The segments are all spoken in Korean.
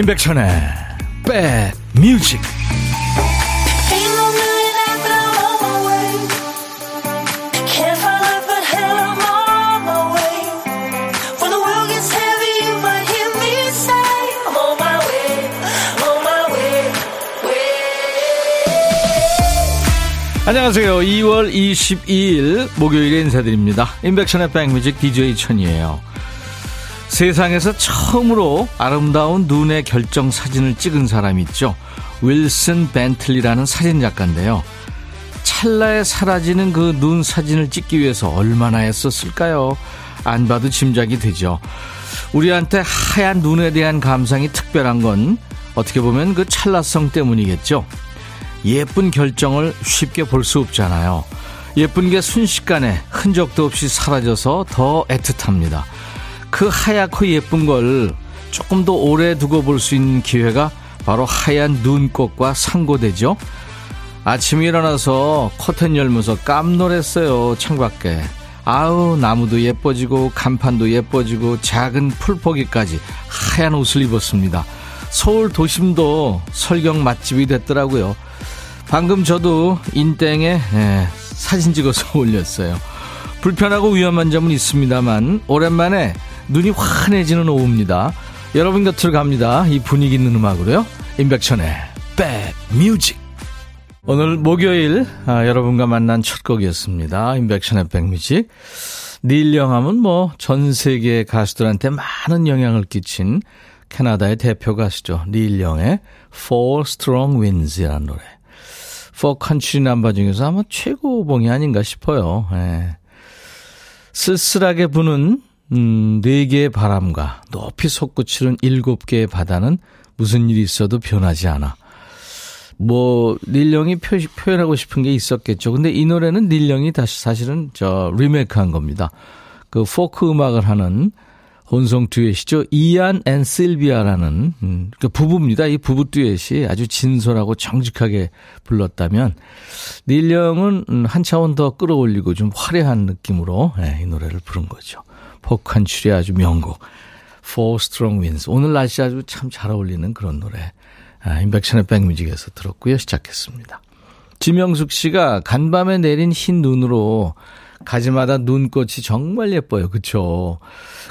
임백천의 백뮤직 안녕하세요. 2월 22일 목요일에 인사드립니다. 임백천의 백뮤직 DJ 천이에요. 세상에서 처음으로 아름다운 눈의 결정 사진을 찍은 사람이 있죠. 윌슨 벤틀리라는 사진작가인데요. 찰나에 사라지는 그 눈 사진을 찍기 위해서 얼마나 했었을까요? 안 봐도 짐작이 되죠. 우리한테 하얀 눈에 대한 감상이 특별한 건 어떻게 보면 그 찰나성 때문이겠죠. 예쁜 결정을 쉽게 볼 수 없잖아요. 예쁜 게 순식간에 흔적도 없이 사라져서 더 애틋합니다. 그 하얗고 예쁜 걸 조금 더 오래 두고 볼 수 있는 기회가 바로 하얀 눈꽃과 상고되죠. 아침에 일어나서 커튼 열면서 깜놀했어요. 창밖에. 아우 나무도 예뻐지고 간판도 예뻐지고 작은 풀포기까지 하얀 옷을 입었습니다. 서울 도심도 설경 맛집이 됐더라고요. 방금 저도 인땡에 예, 사진 찍어서 올렸어요. 불편하고 위험한 점은 있습니다만 오랜만에 눈이 환해지는 오후입니다. 여러분 곁으로 갑니다. 이 분위기 있는 음악으로요. 임백천의 백뮤직 오늘 목요일 아, 여러분과 만난 첫 곡이었습니다. 임백천의 백뮤직 닐영 하면 뭐전 세계 가수들한테 많은 영향을 끼친 캐나다의 대표 가수죠. 닐 영의 Four Strong Winds이라는 노래. 포크 컨츄리 남바 중에서 아마 최고봉이 아닌가 싶어요. 예. 쓸쓸하게 부는 음, 네 개의 바람과 높이 솟구치는 일곱 개의 바다는 무슨 일이 있어도 변하지 않아. 뭐 닐 영이 표, 표현하고 싶은 게 있었겠죠. 근데 이 노래는 닐 영이 다시 사실은 저 리메이크 한 겁니다. 그 포크 음악을 하는 혼성 듀엣이죠. 이안 앤 실비아라는 음, 그 부부입니다. 이 부부 듀엣이 아주 진솔하고 정직하게 불렀다면 닐령은 음, 한 차원 더 끌어올리고 좀 화려한 느낌으로 네, 이 노래를 부른 거죠. 포칸츄리 아주 명곡. Four Strong Winds. 오늘 날씨 아주 참 잘 어울리는 그런 노래. 아, 인백션의 백뮤직에서 들었고요. 시작했습니다. 지명숙 씨가 간밤에 내린 흰 눈으로 가지마다 눈꽃이 정말 예뻐요. 그쵸?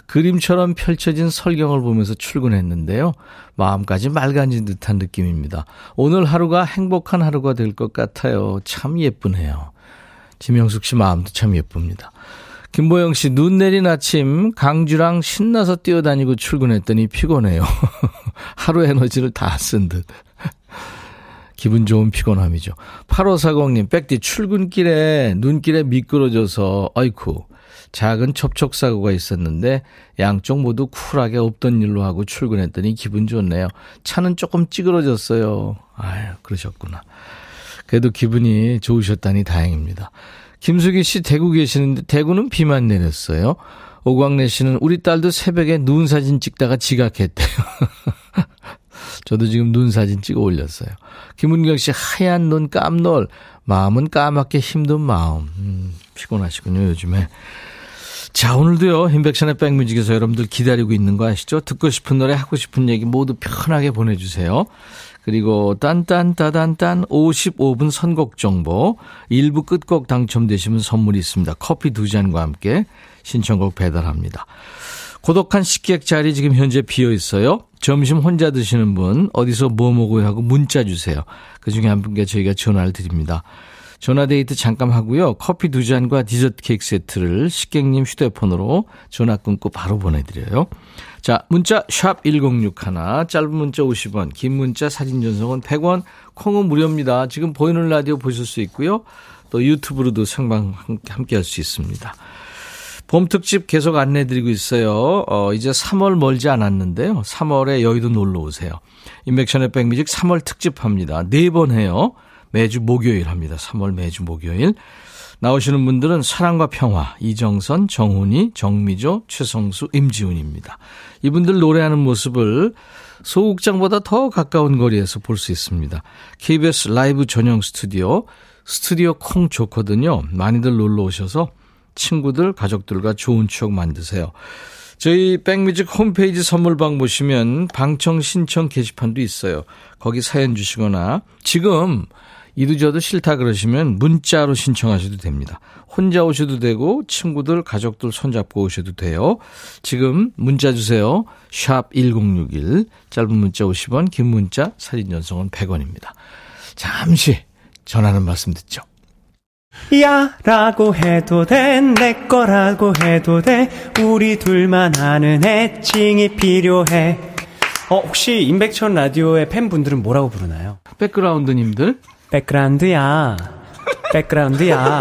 그림처럼 펼쳐진 설경을 보면서 출근했는데요. 마음까지 맑아진 듯한 느낌입니다. 오늘 하루가 행복한 하루가 될 것 같아요. 참 예쁘네요. 지명숙 씨 마음도 참 예쁩니다. 김보영 씨, 눈 내린 아침 강주랑 신나서 뛰어다니고 출근했더니 피곤해요. 하루 에너지를 다 쓴 듯. 기분 좋은 피곤함이죠. 8540님, 백디 출근길에 눈길에 미끄러져서, 아이쿠, 작은 접촉사고가 있었는데 양쪽 모두 쿨하게 없던 일로 하고 출근했더니 기분 좋네요. 차는 조금 찌그러졌어요. 아유, 그러셨구나. 그래도 기분이 좋으셨다니 다행입니다. 김수기 씨 대구 계시는데 대구는 비만 내렸어요. 오광래 씨는 우리 딸도 새벽에 눈 사진 찍다가 지각했대요. 저도 지금 눈 사진 찍어 올렸어요. 김은경 씨 하얀 눈 깜놀. 마음은 까맣게 힘든 마음. 음, 피곤하시군요, 요즘에. 자, 오늘도요, 인백션의 백뮤직에서 여러분들 기다리고 있는 거 아시죠? 듣고 싶은 노래, 하고 싶은 얘기 모두 편하게 보내주세요. 그리고 딴딴따단딴 55분 선곡 정보 1부 끝곡 당첨되시면 선물이 있습니다. 커피 두 잔과 함께 신청곡 배달합니다. 고독한 식객 자리 지금 현재 비어 있어요. 점심 혼자 드시는 분 어디서 뭐 먹어요 하고 문자 주세요. 그중에 한 분께 저희가 전화를 드립니다. 전화데이트 잠깐 하고요. 커피 두 잔과 디저트 케이크 세트를 식객님 휴대폰으로 전화 끊고 바로 보내드려요. 자, 문자 샵 1061, 짧은 문자 50원, 긴 문자 사진 전송은 100원, 콩은 무료입니다. 지금 보이는 라디오 보실 수 있고요. 또 유튜브로도 생방 함께 할 수 있습니다. 봄 특집 계속 안내 드리고 있어요. 어, 이제 3월 멀지 않았는데요. 3월에 여의도 놀러 오세요. 인백션의 백뮤직 3월 특집 합니다. 네 번 해요. 매주 목요일 합니다. 3월 매주 목요일. 나오시는 분들은 사랑과 평화, 이정선, 정훈이, 정미조, 최성수, 임지훈입니다. 이분들 노래하는 모습을 소극장보다 더 가까운 거리에서 볼 수 있습니다. KBS 라이브 전용 스튜디오, 스튜디오 콩 좋거든요. 많이들 놀러 오셔서 친구들, 가족들과 좋은 추억 만드세요. 저희 백뮤직 홈페이지 선물방 보시면 방청 신청 게시판도 있어요. 거기 사연 주시거나 지금 이도저도 싫다 그러시면 문자로 신청하셔도 됩니다. 혼자 오셔도 되고 친구들 가족들 손잡고 오셔도 돼요. 지금 문자 주세요. 샵 1061 짧은 문자 50원 긴 문자 사진 전송은 100원입니다. 잠시 전하는 말씀 듣죠. 야 라고 해도 돼 내 거라고 해도 돼 우리 둘만 아는 애칭이 필요해 어 혹시 임백천 라디오의 팬분들은 뭐라고 부르나요? 백그라운드님들 백그라운드야 백그라운드야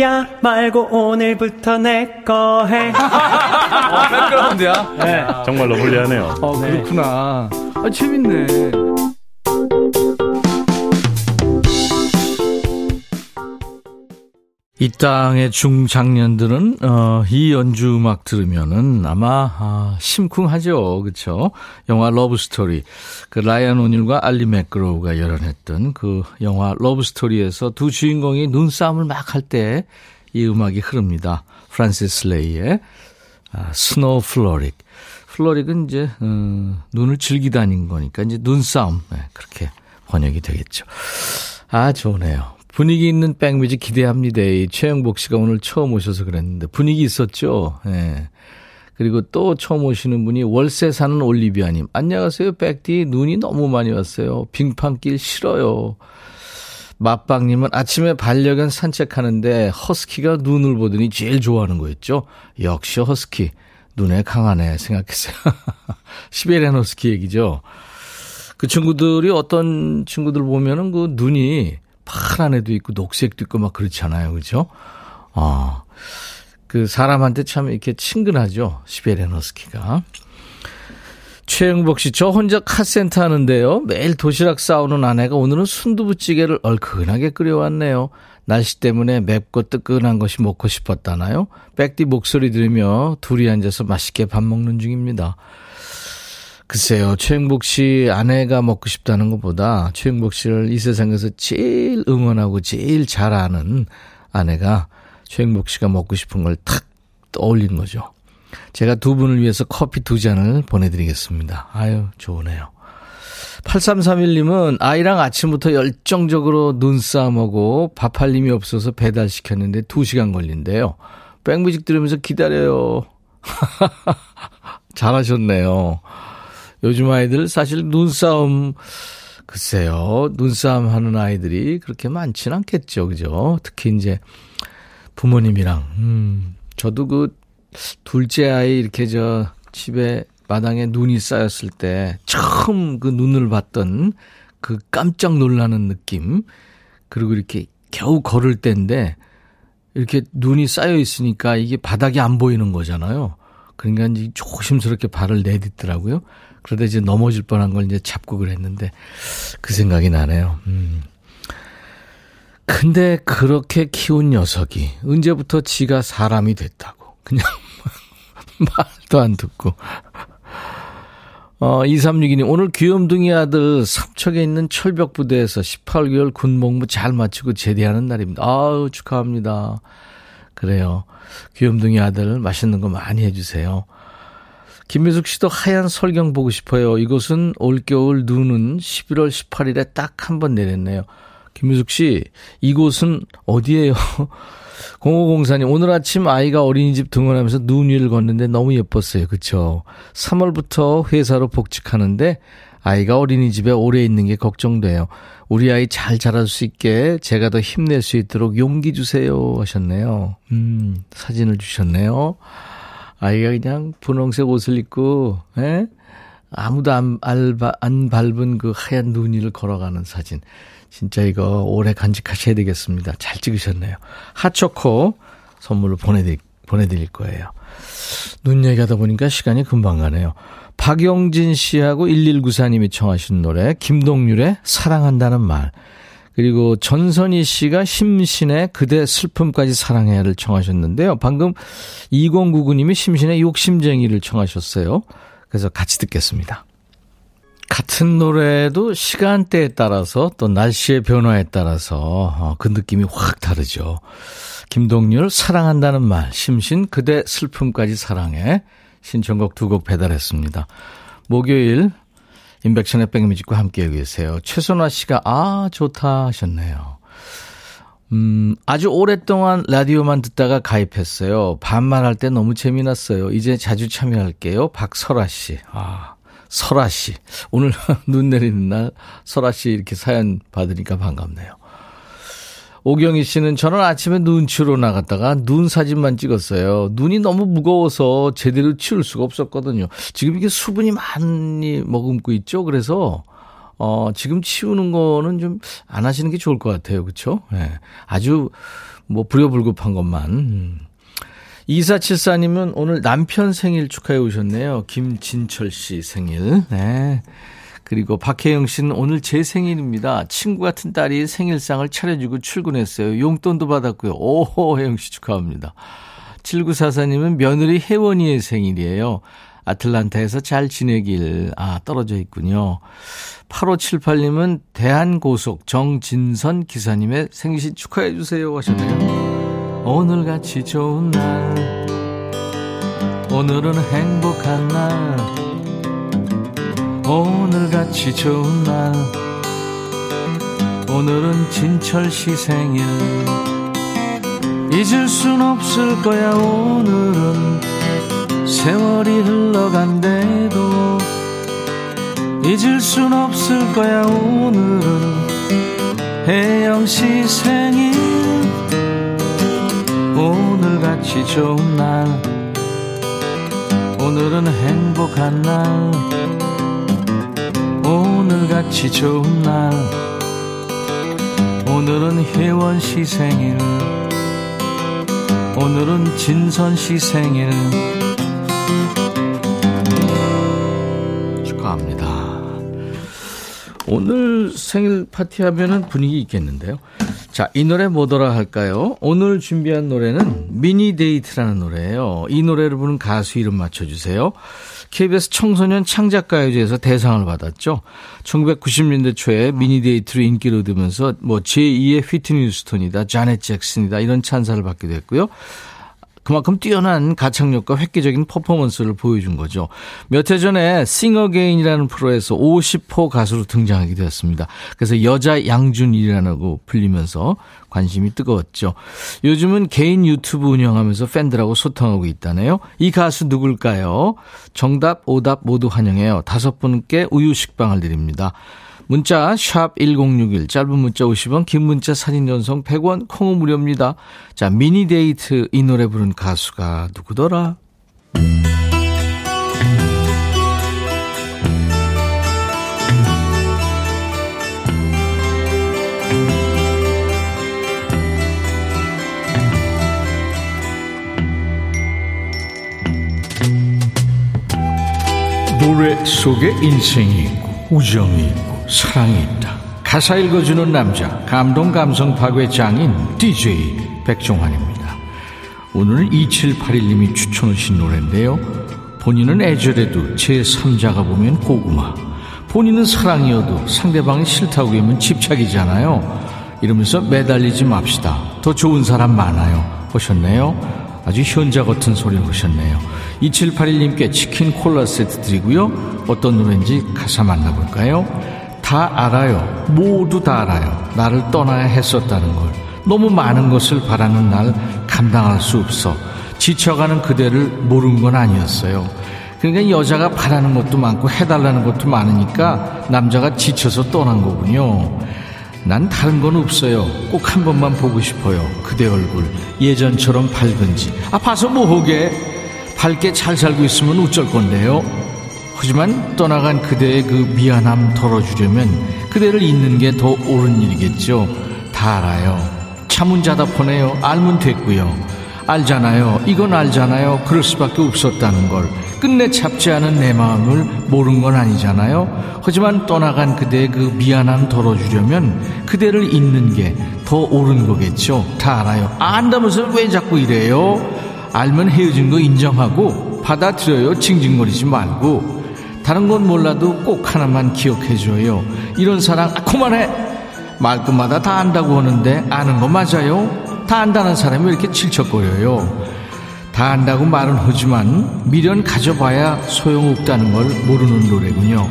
야 말고 오늘부터 내 거 해. 어, 백그라운드야? 네. 정말로 불리하네요. 어, 그렇구나. 아, 재밌네. 이 땅의 중장년들은 어, 이 연주 음악 들으면은 아마 아, 심쿵하죠, 그렇죠? 영화 러브 스토리 그 라이언 오닐과 알리 맥그로우가 열연했던 그 영화 러브 스토리에서 두 주인공이 눈싸움을 막 할 때 이 음악이 흐릅니다. 프란시스 레이의 아, Snow Frolic. Frolic은 이제 어, 눈을 즐기다닌 거니까 이제 눈싸움 네, 그렇게 번역이 되겠죠. 아 좋네요. 분위기 있는 백뮤직 기대합니다. 최영복 씨가 오늘 처음 오셔서 그랬는데 분위기 있었죠. 예. 네. 그리고 또 처음 오시는 분이 월세 사는 올리비아님. 안녕하세요, 백디. 눈이 너무 많이 왔어요. 빙판길 싫어요. 맛빵님은 아침에 반려견 산책하는데 허스키가 눈을 보더니 제일 좋아하는 거였죠. 역시 허스키. 눈에 강하네 생각했어요. 시베리안 허스키 얘기죠. 그 친구들이 어떤 친구들 보면은 그 눈이 파란 애도 있고 녹색도 있고 막 그렇잖아요. 그죠? 어. 그 사람한테 참 이렇게 친근하죠. 시베리안 허스키가. 최영복 씨, 저 혼자 카센터 하는데요. 매일 도시락 싸우는 아내가 오늘은 순두부찌개를 얼큰하게 끓여왔네요. 날씨 때문에 맵고 뜨끈한 것이 먹고 싶었다나요? 백디 목소리 들으며 둘이 앉아서 맛있게 밥 먹는 중입니다. 글쎄요, 최영복 씨 아내가 먹고 싶다는 것보다 최영복 씨를 이 세상에서 제일 응원하고 제일 잘 아는 아내가 최영복 씨가 먹고 싶은 걸 탁 떠올리는 거죠. 제가 두 분을 위해서 커피 두 잔을 보내드리겠습니다. 아유, 좋으네요. 8331님은 아이랑 아침부터 열정적으로 눈싸움하고 밥할 힘이 없어서 배달시켰는데 2시간 걸린대요. 백뮤직 들으면서 기다려요. 잘하셨네요. 요즘 아이들 사실 눈싸움, 글쎄요, 눈싸움 하는 아이들이 그렇게 많지는 않겠죠. 그죠? 특히 이제 부모님이랑, 음, 저도 그 둘째 아이 이렇게 저 집에 마당에 눈이 쌓였을 때 처음 그 눈을 봤던 그 깜짝 놀라는 느낌, 그리고 이렇게 겨우 걸을 때인데 이렇게 눈이 쌓여 있으니까 이게 바닥이 안 보이는 거잖아요. 그러니까 이제 조심스럽게 발을 내딛더라고요. 그러다 이제 넘어질 뻔한 걸 이제 잡고 그랬는데 그 생각이 나네요. 음. 근데 그렇게 키운 녀석이 언제부터 지가 사람이 됐다고. 그냥 말도 안 듣고. 어, 2362님, 오늘 귀염둥이 아들 삼척에 있는 철벽부대에서 18개월 군복무 잘 마치고 제대하는 날입니다. 아우, 축하합니다. 그래요. 귀염둥이 아들 맛있는 거 많이 해주세요. 김미숙 씨도 하얀 설경 보고 싶어요. 이곳은 올겨울 눈은 11월 18일에 딱 한 번 내렸네요. 김미숙 씨, 이곳은 어디예요? 0504님, 오늘 아침 아이가 어린이집 등원하면서 눈 위를 걷는데 너무 예뻤어요. 그쵸? 3월부터 회사로 복직하는데 아이가 어린이집에 오래 있는 게 걱정돼요. 우리 아이 잘 자랄 수 있게 제가 더 힘낼 수 있도록 용기 주세요. 하셨네요. 음, 사진을 주셨네요. 아이가 그냥 분홍색 옷을 입고, 예? 아무도 안, 알바, 안 밟은 그 하얀 눈 위를 걸어가는 사진. 진짜 이거 오래 간직하셔야 되겠습니다. 잘 찍으셨네요. 핫초코 선물로 보내드릴, 보내드릴 거예요. 눈 얘기하다 보니까 시간이 금방 가네요. 박영진 씨하고 1194님이 청하신 노래, 김동률의 사랑한다는 말. 그리고 전선희 씨가 심신의 그대 슬픔까지 사랑해야를 청하셨는데요. 방금 2099님이 심신의 욕심쟁이를 청하셨어요. 그래서 같이 듣겠습니다. 같은 노래도 시간대에 따라서 또 날씨의 변화에 따라서 어, 그 느낌이 확 다르죠. 김동률 사랑한다는 말, 심신 그대 슬픔까지 사랑해. 신청곡 두 곡 배달했습니다. 목요일 인백션의 백뮤직과 함께 계세요. 최선화 씨가 아 좋다 하셨네요. 음, 아주 오랫동안 라디오만 듣다가 가입했어요. 반말 할 때 너무 재미났어요. 이제 자주 참여할게요. 박설아 씨. 아, 설아 씨. 오늘 눈 내리는 날 설아 씨 이렇게 사연 받으니까 반갑네요. 오경희 씨는 저는 아침에 눈치로 나갔다가 눈 사진만 찍었어요. 눈이 너무 무거워서 제대로 치울 수가 없었거든요. 지금 이게 수분이 많이 머금고 있죠. 그래서 어, 지금 치우는 거는 좀 안 하시는 게 좋을 것 같아요. 그렇죠? 네. 아주 뭐 불효불급한 것만. 음. 2474님은 오늘 남편 생일 축하해 오셨네요. 김진철 씨 생일. 네. 그리고 박혜영 씨는 오늘 제 생일입니다. 친구 같은 딸이 생일상을 차려주고 출근했어요. 용돈도 받았고요. 오, 혜영 씨 축하합니다. 7944님은 며느리 혜원이의 생일이에요. 아틀란타에서 잘 지내길. 아, 떨어져 있군요. 8578님은 대한고속 정진선 기사님의 생신 축하해 주세요 하셨네요. 오늘같이 좋은 날 오늘은 행복한 날 오늘같이 좋은 날. 오늘은 진철 씨 생일. 잊을 순 없을 거야 오늘은. 세월이 흘러간대도 잊을 순 없을 거야 오늘은. 혜영씨 생일. 오늘같이 좋은 날. 오늘은 행복한 날 오늘같이 좋은 날 오늘은 혜원 씨 생일 오늘은 진선 씨 생일 오늘 생일 파티하면은 분위기 있겠는데요. 자, 이 노래 뭐더라 할까요? 오늘 준비한 노래는 미니 데이트라는 노래예요. 이 노래를 부른 가수 이름 맞춰주세요. KBS 청소년 창작가요제에서 대상을 받았죠. 1990년대 초에 미니 데이트로 인기를 얻으면서 뭐 제2의 휘트니 휴스턴이다 자넷 잭슨이다 이런 찬사를 받기도 했고요. 그만큼 뛰어난 가창력과 획기적인 퍼포먼스를 보여준 거죠. 몇 해 전에 싱어게인이라는 프로에서 50호 가수로 등장하게 되었습니다. 그래서 여자 양준일이라고 불리면서 관심이 뜨거웠죠. 요즘은 개인 유튜브 운영하면서 팬들하고 소통하고 있다네요. 이 가수 누굴까요? 정답, 오답 모두 환영해요. 다섯 분께 우유 식빵을 드립니다. 문자 1061, 짧은 문자 50원, 긴 문자 사진 전송 100원, 콩은 무료입니다. 자, 미니 데이트 이 노래 부른 가수가 누구더라? 노래 속에 인생이 있고 우정이 있고 사랑이 있다. 가사 읽어주는 남자, 감동 감성 파괴 장인 DJ 백종환입니다. 오늘은 2781님이 추천하신 노래인데요. 본인은 애절해도 제3자가 보면 고구마. 본인은 사랑이어도 상대방이 싫다고 하면 집착이잖아요. 이러면서 매달리지 맙시다. 더 좋은 사람 많아요. 보셨네요. 아주 현자 같은 소리를 하셨네요. 2781님께 치킨 콜라 세트 드리고요. 어떤 노래인지 가사 만나볼까요? 다 알아요. 모두 다 알아요. 나를 떠나야 했었다는 걸. 너무 많은 것을 바라는 날 감당할 수 없어. 지쳐가는 그대를 모른 건 아니었어요. 그러니까 여자가 바라는 것도 많고 해달라는 것도 많으니까 남자가 지쳐서 떠난 거군요. 난 다른 건 없어요. 꼭 한 번만 보고 싶어요. 그대 얼굴. 예전처럼 밝은지. 아, 봐서 뭐하게? 밝게 잘 살고 있으면 어쩔 건데요. 하지만 떠나간 그대의 그 미안함 덜어주려면 그대를 잊는 게 더 옳은 일이겠죠. 다 알아요. 차문자답보네요. 알면 됐고요. 알잖아요. 이건 알잖아요. 그럴 수밖에 없었다는 걸. 끝내 잡지 않은 내 마음을 모른 건 아니잖아요. 하지만 떠나간 그대의 그 미안함 덜어주려면 그대를 잊는 게 더 옳은 거겠죠. 다 알아요. 안다면서 왜 자꾸 이래요? 알면 헤어진 거 인정하고 받아들여요. 징징거리지 말고. 다른 건 몰라도 꼭 하나만 기억해줘요. 이런 사랑, 아, 그만해! 말끝마다 다 안다고 하는데 아는 거 맞아요? 다 안다는 사람이 왜 이렇게 질척거려요? 다 안다고 말은 하지만 미련 가져봐야 소용없다는 걸 모르는 노래군요.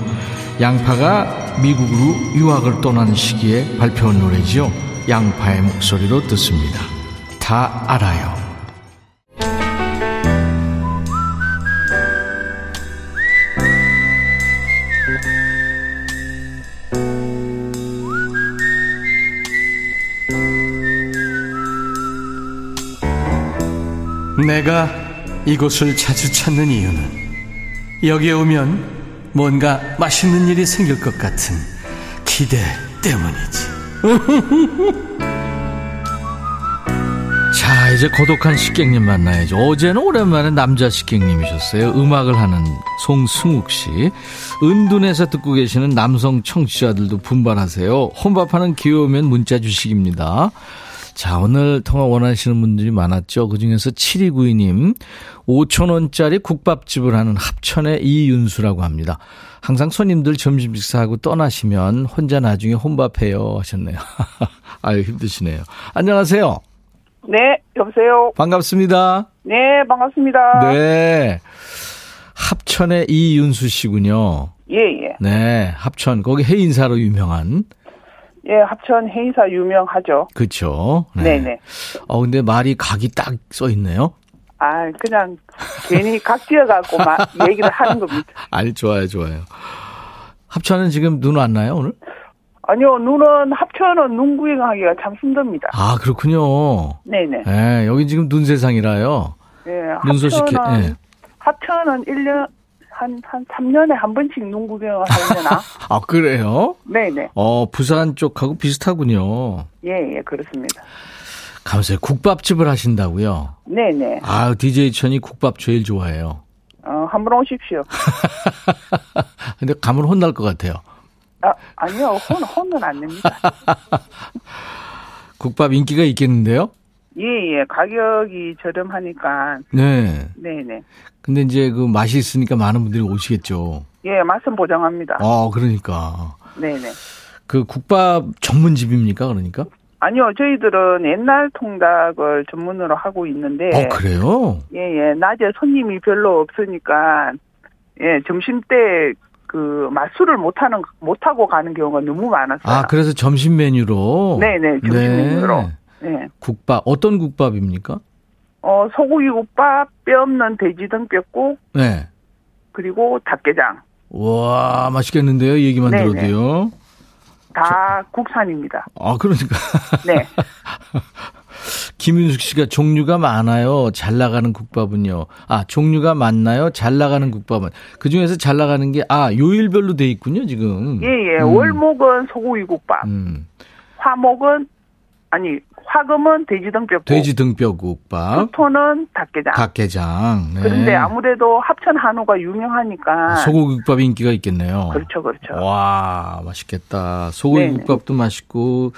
양파가 미국으로 유학을 떠나는 시기에 발표한 노래지요. 양파의 목소리로 듣습니다. 다 알아요. 내가 이곳을 자주 찾는 이유는 여기에 오면 뭔가 맛있는 일이 생길 것 같은 기대 때문이지. 자, 이제 고독한 식객님 만나야죠. 어제는 오랜만에 남자 식객님이셨어요. 음악을 하는 송승욱 씨. 은둔에서 듣고 계시는 남성 청취자들도 분발하세요. 혼밥하는 기회 면 문자 주식입니다. 자, 오늘 통화 원하시는 분들이 많았죠. 그 중에서 7292님, 5천원짜리 국밥집을 하는 합천의 이윤수라고 합니다. 항상 손님들 점심 식사하고 떠나시면 혼자 나중에 혼밥해요 하셨네요. 아유, 힘드시네요. 안녕하세요. 네, 여보세요. 반갑습니다. 네, 반갑습니다. 네. 합천의 이윤수 씨군요. 예, 예. 네, 합천. 거기 해인사로 유명한. 예, 합천 해인사 유명하죠. 그렇죠. 네, 네. 어 근데 말이 각이 딱 써 있네요. 아, 그냥 괜히 각 지어 갖고 막 얘기를 하는 겁니다. 아니 좋아요, 좋아요. 합천은 지금 눈 왔나요 오늘? 아니요, 눈은 합천은 눈 구경하기가 참 힘듭니다. 아 그렇군요. 네네. 네, 여기 지금 눈 세상이라요. 예, 눈 소식. 합천은 예. 합천은 1년 한, 한 3년에 한 번씩 눈 구경을 하려나? 아 그래요? 네네. 어 부산 쪽하고 비슷하군요. 예, 예, 그렇습니다. 감사해요. 국밥집을 하신다고요? 네네. 아 DJ 천이 국밥 제일 좋아해요. 어, 한번 오십시오. 근데 가면 혼날 것 같아요. 아, 아니요, 혼, 혼은 안 냅니다. 국밥 인기가 있겠는데요? 예, 예, 가격이 저렴하니까. 네. 네네. 근데 이제 그 맛이 있으니까 많은 분들이 오시겠죠. 예, 맛은 보장합니다. 아, 그러니까. 네네. 그 국밥 전문집입니까, 그러니까? 아니요, 저희들은 옛날 통닭을 전문으로 하고 있는데. 어, 그래요? 예, 예. 낮에 손님이 별로 없으니까, 예, 점심 때 그 맛술을 못하는, 못하고 가는 경우가 너무 많았어요. 아, 그래서 점심 메뉴로? 네네, 점심 메뉴로. 예. 국밥, 어떤 국밥입니까? 어, 소고기 국밥, 뼈 없는 돼지 등뼈국, 네. 그리고 닭게장. 와, 맛있겠는데요, 얘기만 네네. 들어도요. 다 국산입니다. 아, 그러니까. 네. 김윤숙 씨가 종류가 많아요. 잘 나가는 국밥은요. 아, 종류가 많나요? 잘 나가는 국밥은. 그 중에서 잘 나가는 게, 아, 요일별로 돼 있군요, 지금. 예, 예. 음. 월목은 소고기 국밥. 음. 화목은 아니 화금은 돼지 등뼈국, 돼지 등뼈국밥. 토는 닭게장. 닭게장. 네. 그런데 아무래도 합천 한우가 유명하니까 소고기국밥 인기가 있겠네요. 그렇죠, 그렇죠. 와, 맛있겠다. 소고기국밥도 맛있고,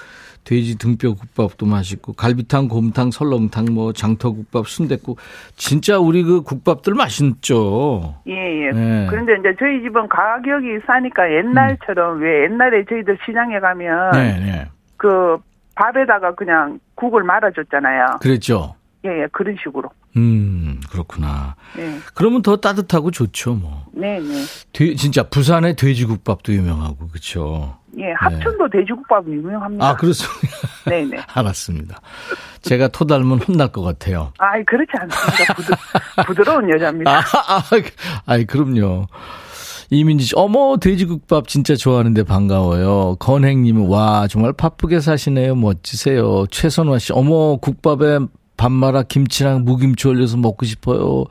돼지 등뼈국밥도 맛있고, 갈비탕, 곰탕, 설렁탕, 뭐 장터국밥, 순댓국. 진짜 우리 그 국밥들 맛있죠. 예, 예. 네. 그런데 이제 저희 집은 가격이 싸니까 옛날처럼 왜 옛날에 저희들 시장에 가면 네, 네. 그 밥에다가 그냥 국을 말아줬잖아요. 그랬죠. 예, 예, 그런 식으로. 음, 그렇구나. 예, 그러면 더 따뜻하고 좋죠, 뭐. 네, 네. 돼- 진짜 부산의 돼지국밥도 유명하고, 그쵸. 예, 합천도 돼지국밥은 유명합니다. 아, 그렇습니다. 네, 네. 알았습니다. 제가 토 닮으면 혼날 것 같아요. 아이 그렇지 않습니다. 부드, 부드러운 여자입니다. 아, 아, 아이, 그럼요. 이민지 씨, 어머, 돼지국밥 진짜 좋아하는데 반가워요. 건행님은, 와, 정말 바쁘게 사시네요. 멋지세요. 최선화 씨, 어머, 국밥에 밥 말아 김치랑 무김치 올려서 먹고 싶어요.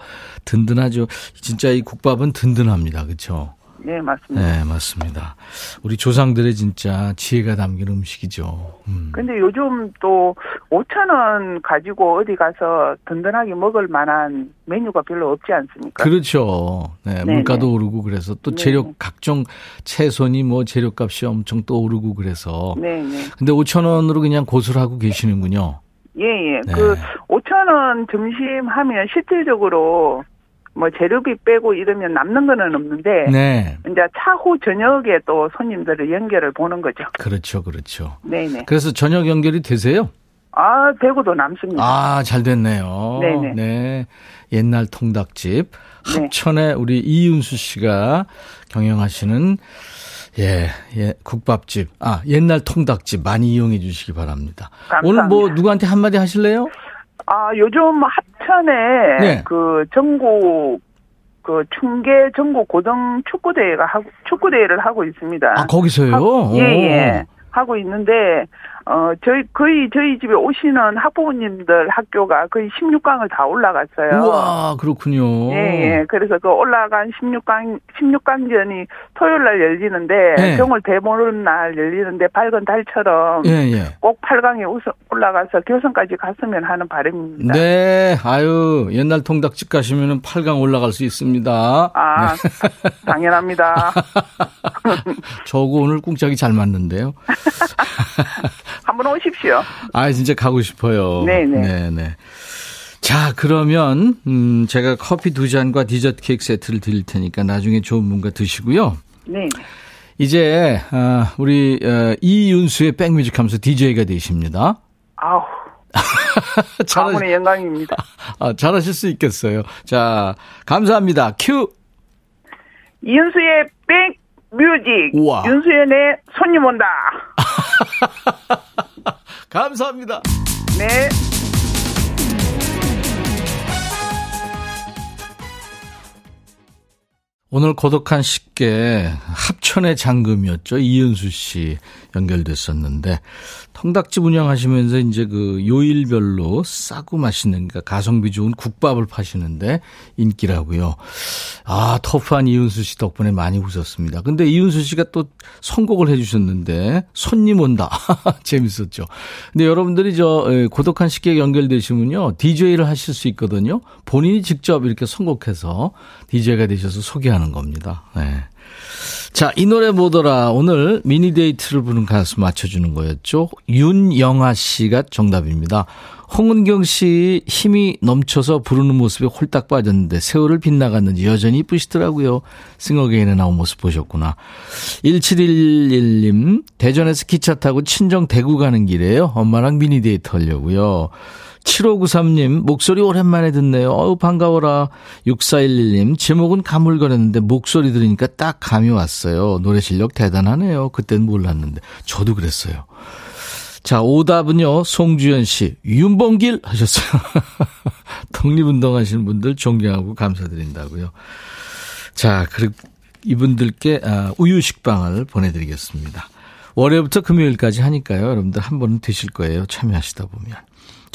든든하죠. 진짜 이 국밥은 든든합니다. 그쵸? 네, 맞습니다. 네, 맞습니다. 우리 조상들의 진짜 지혜가 담긴 음식이죠. 음. 근데 요즘 또 5천 원 가지고 어디 가서 든든하게 먹을 만한 메뉴가 별로 없지 않습니까? 그렇죠. 네, 네네. 물가도 오르고 그래서 또 네. 재료 각종 채소니 뭐 재료값이 엄청 또 오르고 그래서 네, 네. 근데 5천 원으로 그냥 고수를 하고 계시는군요. 예, 예. 네. 그 5천 원 점심 하면 실질적으로 뭐 재료비 빼고 이러면 남는 거는 없는데 네. 이제 차후 저녁에 또 손님들을 연결을 보는 거죠. 그렇죠. 그렇죠. 네, 네. 그래서 저녁 연결이 되세요? 아, 대구도 남습니다. 아, 잘 됐네요. 네네. 네. 옛날 통닭집. 네. 합천에 우리 이윤수 씨가 경영하시는 예, 예, 국밥집. 아, 옛날 통닭집 많이 이용해 주시기 바랍니다. 감사합니다. 오늘 뭐 누구한테 한마디 하실래요? 아, 요즘 합천에 네. 그 전국 그 충계 전국 고등 축구 대회가 하고 축구 대회를 하고 있습니다. 아, 거기서요? 하고- 예, 오. 예. 하고 있는데 어 저희 거의 저희 집에 오시는 학부모님들 학교가 거의 16강을 다 올라갔어요. 우와, 그렇군요. 예, 예. 그래서 그 올라간 16강, 16강전이 토요일 날 열리는데, 네. 정월 대보름 날 열리는데, 밝은 달처럼 예, 예. 꼭 8강에 올라가서 결선까지 갔으면 하는 바람입니다. 네, 아유, 옛날 통닭집 가시면은 8강 올라갈 수 있습니다. 아, 당연합니다. 저거 오늘 꿍짝이 잘 맞는데요. 한번 오십시오. 아, 진짜 가고 싶어요. 네네. 네네. 자, 그러면, 음, 제가 커피 두 잔과 디저트 케이크 세트를 드릴 테니까 나중에 좋은 분과 드시고요. 네. 이제, 아, 우리, 어, 이윤수의 백뮤직 하면서 DJ가 되십니다. 아우, 잘하, 가문의 영광입니다. 아, 잘하실 수 있겠어요. 자, 감사합니다. 큐! 이윤수의 백 뮤직. 우와. 윤수연의 손님 온다. 감사합니다. 네. 오늘 고독한 식객 합천의 장금이었죠. 이은수 씨 연결됐었는데 통닭집 운영하시면서 이제 그 요일별로 싸고 맛있는 그러니까 가성비 좋은 국밥을 파시는데 인기라고요. 아, 터프한 이은수 씨 덕분에 많이 웃었습니다. 근데 이은수 씨가 또 선곡을 해 주셨는데 손님 온다. 재밌었죠. 근데 여러분들이 저 에, 고독한 식객 연결되시면요. DJ를 하실 수 있거든요. 본인이 직접 이렇게 선곡해서 DJ가 되셔서 소개하는 겁니다. 네. 자, 이 노래 뭐더라. 오늘 미니 데이트를 부른 가수 맞춰주는 거였죠. 윤영아 씨가 정답입니다. 홍은경 씨 힘이 넘쳐서 부르는 모습에 홀딱 빠졌는데 세월을 비껴갔는지 여전히 이쁘시더라고요. 싱어게인에 나온 모습 보셨구나. 1711님, 대전에서 기차 타고 친정 대구 가는 길에요. 엄마랑 미니 데이트 하려고요. 7593님, 목소리 오랜만에 듣네요. 어우, 반가워라. 6411님, 제목은 가물거렸는데 목소리 들으니까 딱 감이 왔어요. 노래 실력 대단하네요. 그땐 몰랐는데. 저도 그랬어요. 자, 오답은요, 송주연 씨, 윤봉길 하셨어요. 독립운동 하시는 분들 존경하고 감사드린다고요. 자, 그리고 이분들께 아, 우유식빵을 보내드리겠습니다. 월요일부터 금요일까지 하니까요. 여러분들 한 번은 드실 거예요. 참여하시다 보면.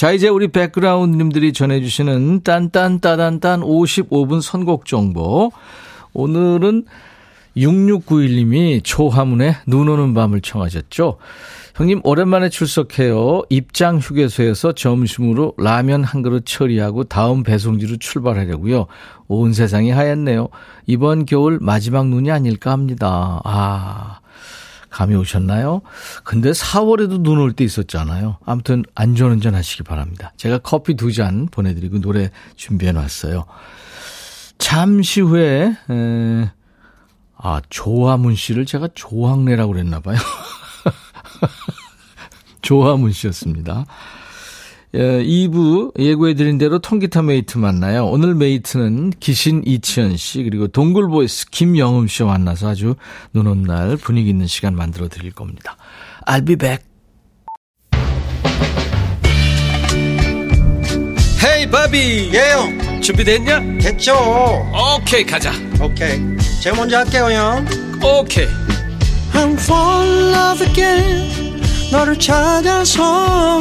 자, 이제 우리 백그라운드님들이 전해주시는 딴딴따단딴 55분 선곡 정보. 오늘은 6691님이 초하문에 눈 오는 밤을 청하셨죠. 형님, 오랜만에 출석해요. 입장 휴게소에서 점심으로 라면 한 그릇 처리하고 다음 배송지로 출발하려고요. 온 세상이 하얗네요. 이번 겨울 마지막 눈이 아닐까 합니다. 아. 감이 오셨나요? 근데 4월에도 눈 올 때 있었잖아요. 아무튼 안전운전 하시기 바랍니다. 제가 커피 두 잔 보내드리고 노래 준비해 놨어요. 잠시 후에, 에, 아, 조화문 씨를 제가 조항래라고 그랬나 봐요. 조화문 씨였습니다. 예, 2부 예고해드린 대로 통기타 메이트 만나요. 오늘 메이트는 기신 이치현 씨 그리고 동굴보이스 김영음 씨와 만나서 아주 눈 온 날 분위기 있는 시간 만들어 드릴 겁니다. I'll be back. 헤이 바비 예영 준비됐냐? 됐죠 오케이 가자 오케이 제가 먼저 할게요 형 오케이 I'm fall in love again 너를 찾아서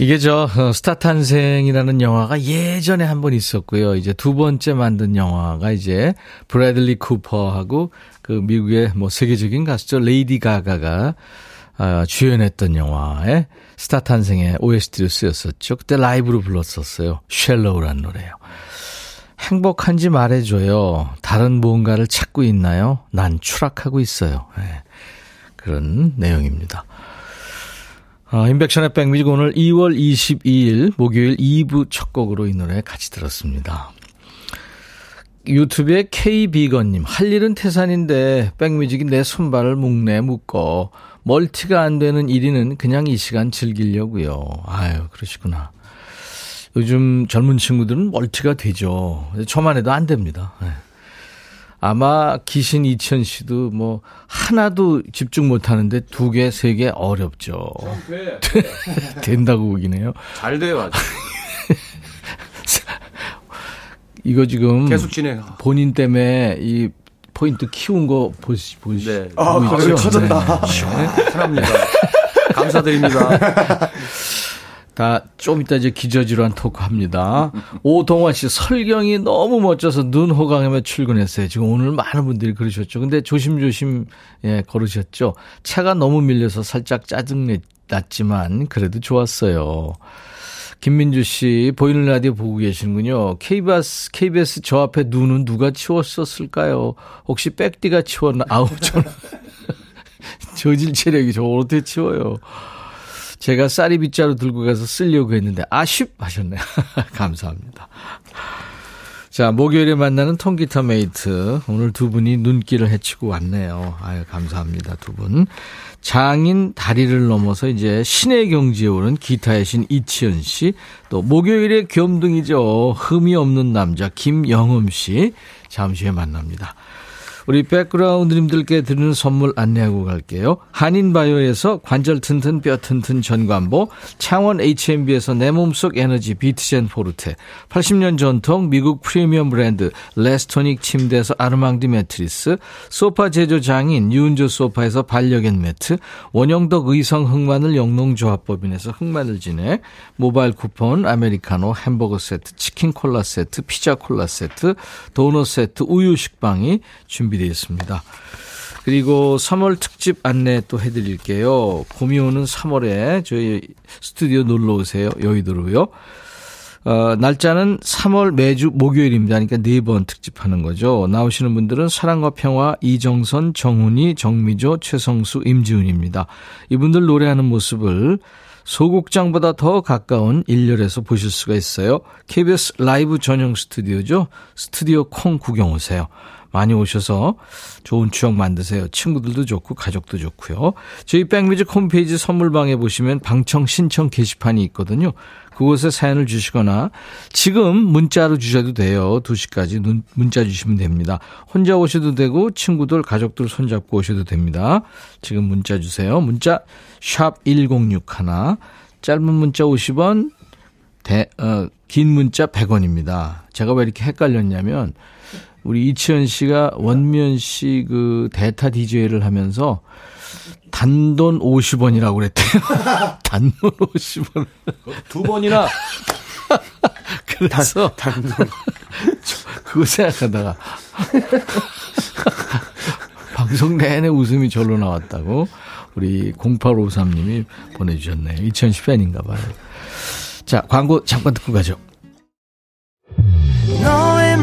이게 저 어, 스타 탄생이라는 영화가 예전에 한 번 있었고요. 이제 두 번째 만든 영화가 이제 브래들리 쿠퍼하고 그 미국의 뭐 세계적인 가수죠 레이디 가가가 아, 주연했던 영화에 스타 탄생의 OST로 쓰였었죠. 그때 라이브로 불렀었어요. Shallow란 노래요. 행복한지 말해줘요. 다른 무언가를 찾고 있나요? 난 추락하고 있어요. 네. 그런 내용입니다. 아, 임백천의 백뮤직 오늘 2월 22일 목요일 2부 첫 곡으로 이 노래 같이 들었습니다. 유튜브에 K비건님, 할 일은 태산인데 백뮤직이 내 손발을 묶네 묶어. 멀티가 안 되는 1위는 그냥 이 시간 즐기려고요. 아유, 그러시구나. 요즘 젊은 친구들은 멀티가 되죠. 저만 해도 안 됩니다. 네. 아마 기신 이천 씨도 뭐 하나도 집중 못 하는데 두 개, 세 개 어렵죠. 된다고 보기네요. 잘 돼요, 아주. 이거 지금 계속 진행. 본인 때문에 이 포인트 키운 거 보시, 보시. 네. 아, 갑자기 커졌다. 시원합니다. 감사드립니다. 다좀 이따 이제 기저질환 토크 합니다. 오동환 씨 설경이 너무 멋져서 눈 호강하며 출근했어요. 지금 오늘 많은 분들이 그러셨죠. 근데 조심조심 예, 걸으셨죠. 차가 너무 밀려서 살짝 짜증 났지만 그래도 좋았어요. 김민주 씨, 보이는 라디오 보고 계시는군요. KBS, KBS 저 앞에 눈은 누가 치웠었을까요? 혹시 백디가 치웠나? 아우, 저는. 저질 체력이 저걸 어떻게 치워요? 제가 싸리 빗자루 들고 가서 쓰려고 했는데, 아쉽! 하셨네요. 감사합니다. 자, 목요일에 만나는 통기타 메이트. 오늘 두 분이 눈길을 헤치고 왔네요. 아유, 감사합니다, 두 분. 장인 다리를 넘어서 이제 신의 경지에 오른 기타의 신 이치현 씨. 또 목요일에 겸둥이죠. 흠이 없는 남자 김영음 씨. 잠시 후에 만납니다. 우리 백그라운드님들께 드리는 선물 안내하고 갈게요. 한인바이오에서 관절 튼튼 뼈 튼튼 전관보, 창원 H&B에서 내 몸속 에너지 비트젠 포르테, 80년 전통 미국 프리미엄 브랜드 레스토닉 침대에서 아르망디 매트리스, 소파 제조 장인 유운조 소파에서 반려견 매트, 원형덕 의성 흑마늘 영농조합법인에서 흑마늘 진액, 모바일 쿠폰, 아메리카노, 햄버거 세트, 치킨 콜라 세트, 피자 콜라 세트, 도넛 세트, 우유 식빵이 준비 준비되어 있습니다. 그리고 3월 특집 안내 또 해드릴게요. 봄이 오는 3월에 저희 스튜디오 놀러 오세요. 여의도로요. 어, 날짜는 3월 매주 목요일입니다. 그러니까 네 번 특집하는 거죠. 나오시는 분들은 사랑과 평화 이정선, 정훈이, 정미조, 최성수, 임지훈입니다. 이분들 노래하는 모습을 소극장보다 더 가까운 일렬에서 보실 수가 있어요. KBS 라이브 전용 스튜디오죠. 스튜디오 콩 구경 오세요. 많이 오셔서 좋은 추억 만드세요. 친구들도 좋고 가족도 좋고요. 저희 백뮤직 홈페이지 선물방에 보시면 방청 신청 게시판이 있거든요. 그곳에 사연을 주시거나 지금 문자로 주셔도 돼요. 2시까지 문자 주시면 됩니다. 혼자 오셔도 되고 친구들 가족들 손잡고 오셔도 됩니다. 지금 문자 주세요. 문자 샵 1061, 짧은 문자 50원, 대, 어, 긴 문자 100원입니다. 제가 왜 이렇게 헷갈렸냐면 우리 이치현 씨가 원면 씨 그 대타 DJ를 하면서 단돈 50원이라고 그랬대요. 단돈 50원. 두 번이나. 그래서 단, 돈 그거 생각하다가 방송 내내 웃음이 절로 나왔다고 우리 0853님이 보내주셨네요. 2010 팬인가 봐요. 자, 광고 잠깐 듣고 가죠.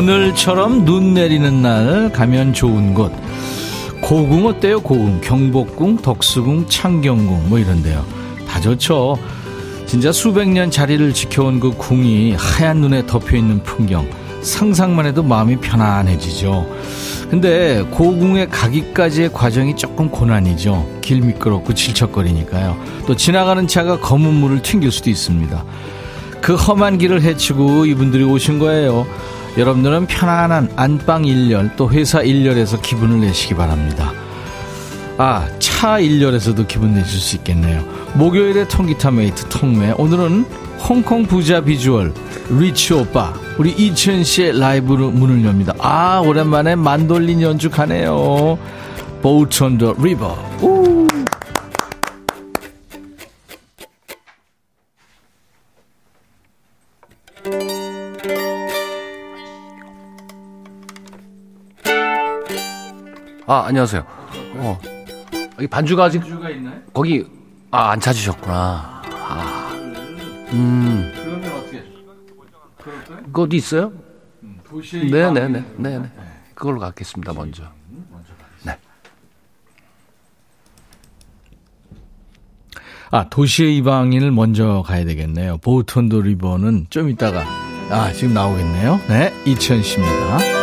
오늘처럼 눈 내리는 날 가면 좋은 곳. 고궁 어때요? 고궁. 경복궁, 덕수궁, 창경궁 뭐 이런데요. 다 좋죠. 진짜 수백 년 자리를 지켜온 그 궁이 하얀 눈에 덮여 있는 풍경. 상상만 해도 마음이 편안해지죠. 근데 고궁에 가기까지의 과정이 조금 고난이죠. 길 미끄럽고 질척거리니까요. 또 지나가는 차가 검은 물을 튕길 수도 있습니다. 그 험한 길을 헤치고 이분들이 오신 거예요. 여러분들은 편안한 안방 일렬 또 회사 일렬에서 기분을 내시기 바랍니다. 아, 차 일렬에서도 기분 내실 수 있겠네요. 목요일에 통기타 메이트 통매. 오늘은 홍콩 부자 비주얼 rich 오빠 우리 이치현 씨의 라이브로 문을 엽니다. 아 오랜만에 만돌린 연주 가네요. Boat on the River. 우. 아 안녕하세요. 어 여기 반주가 아직 연주가 있나요? 거기 아 안 찾으셨구나. 아, 음 그러면 어떻게? 그럴까요? 그거 어디 있어요? 도시의 네네 네 네 네 그걸로 갖겠습니다 먼저. 아, 도시의 이방인을 먼저 가야 되겠네요. 보톤도 리버는 좀 이따가, 아, 지금 나오겠네요. 네, 이천 씨입니다.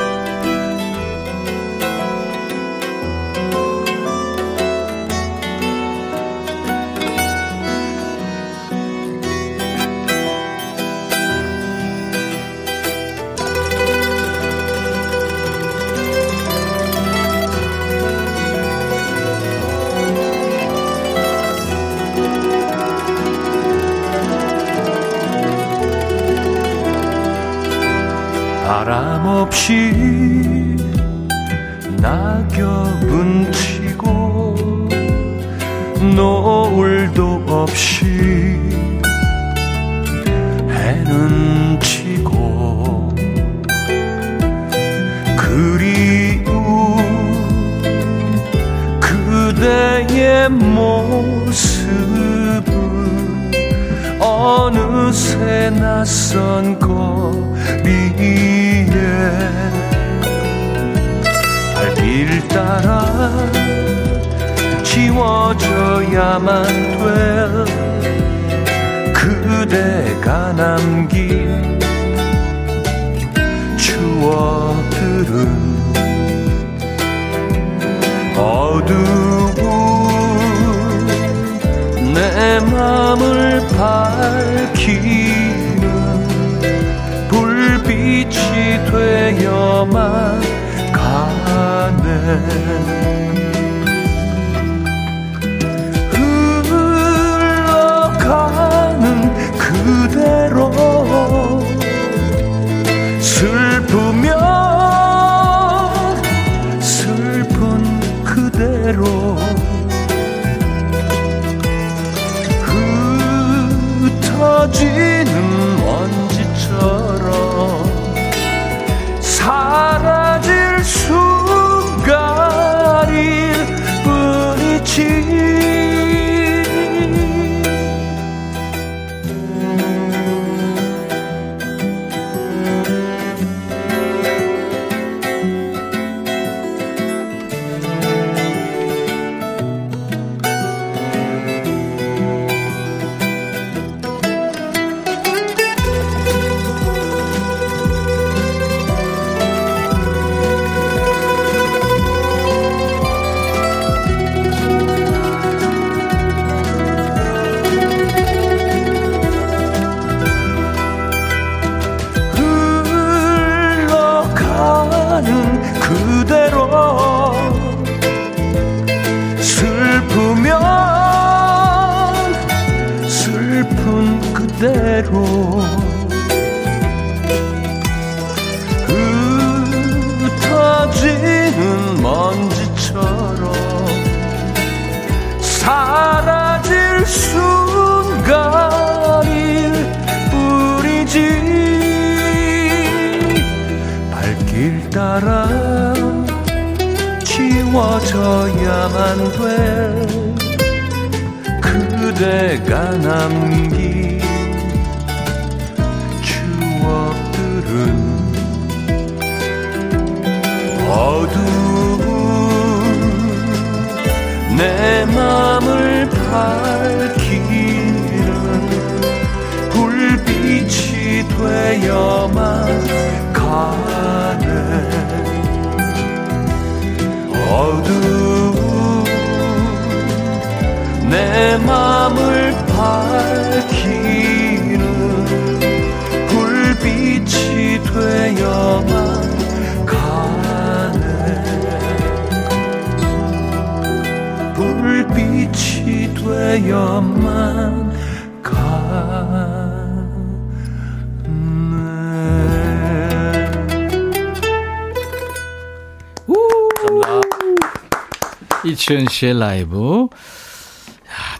이치현 씨의 라이브.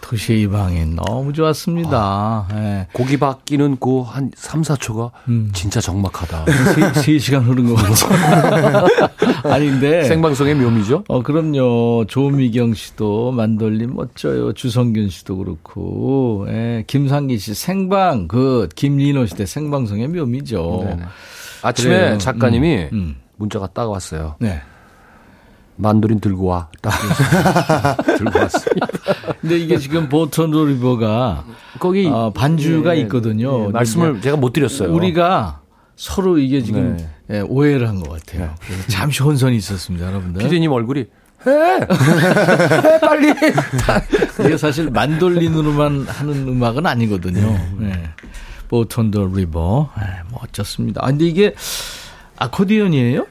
야, 도시의 이 방엔 너무 좋았습니다. 예. 고기 바뀌는 그 한 3, 4초가 음. 진짜 적막하다. 세, 세 시간 흐른 것 같죠. 아닌데. 생방송의 묘미죠? 어, 그럼요. 조미경 씨도 만돌림 멋져요. 주성균 씨도 그렇고. 예, 김상기 씨 생방, 그, 김리노 시대 생방송의 묘미죠. 네네. 아침에 그래요. 작가님이 음, 음. 문자가 딱 왔어요. 네. 만두린 들고 와. 딱 들고 왔습니다. 근데 이게 지금 보턴도 리버가 거기 어, 반주가 예, 있거든요. 예, 말씀을 제가 못 드렸어요. 우리가 서로 이게 지금 네. 예, 오해를 한 것 같아요. 그래서 잠시 혼선이 있었습니다, 여러분들. 피디님 얼굴이 해! 해 빨리! 이게 사실 만돌린으로만 하는 음악은 아니거든요. 네. 보톤더 리버. 네, 멋졌습니다. 아, 근데 이게 아코디언이에요?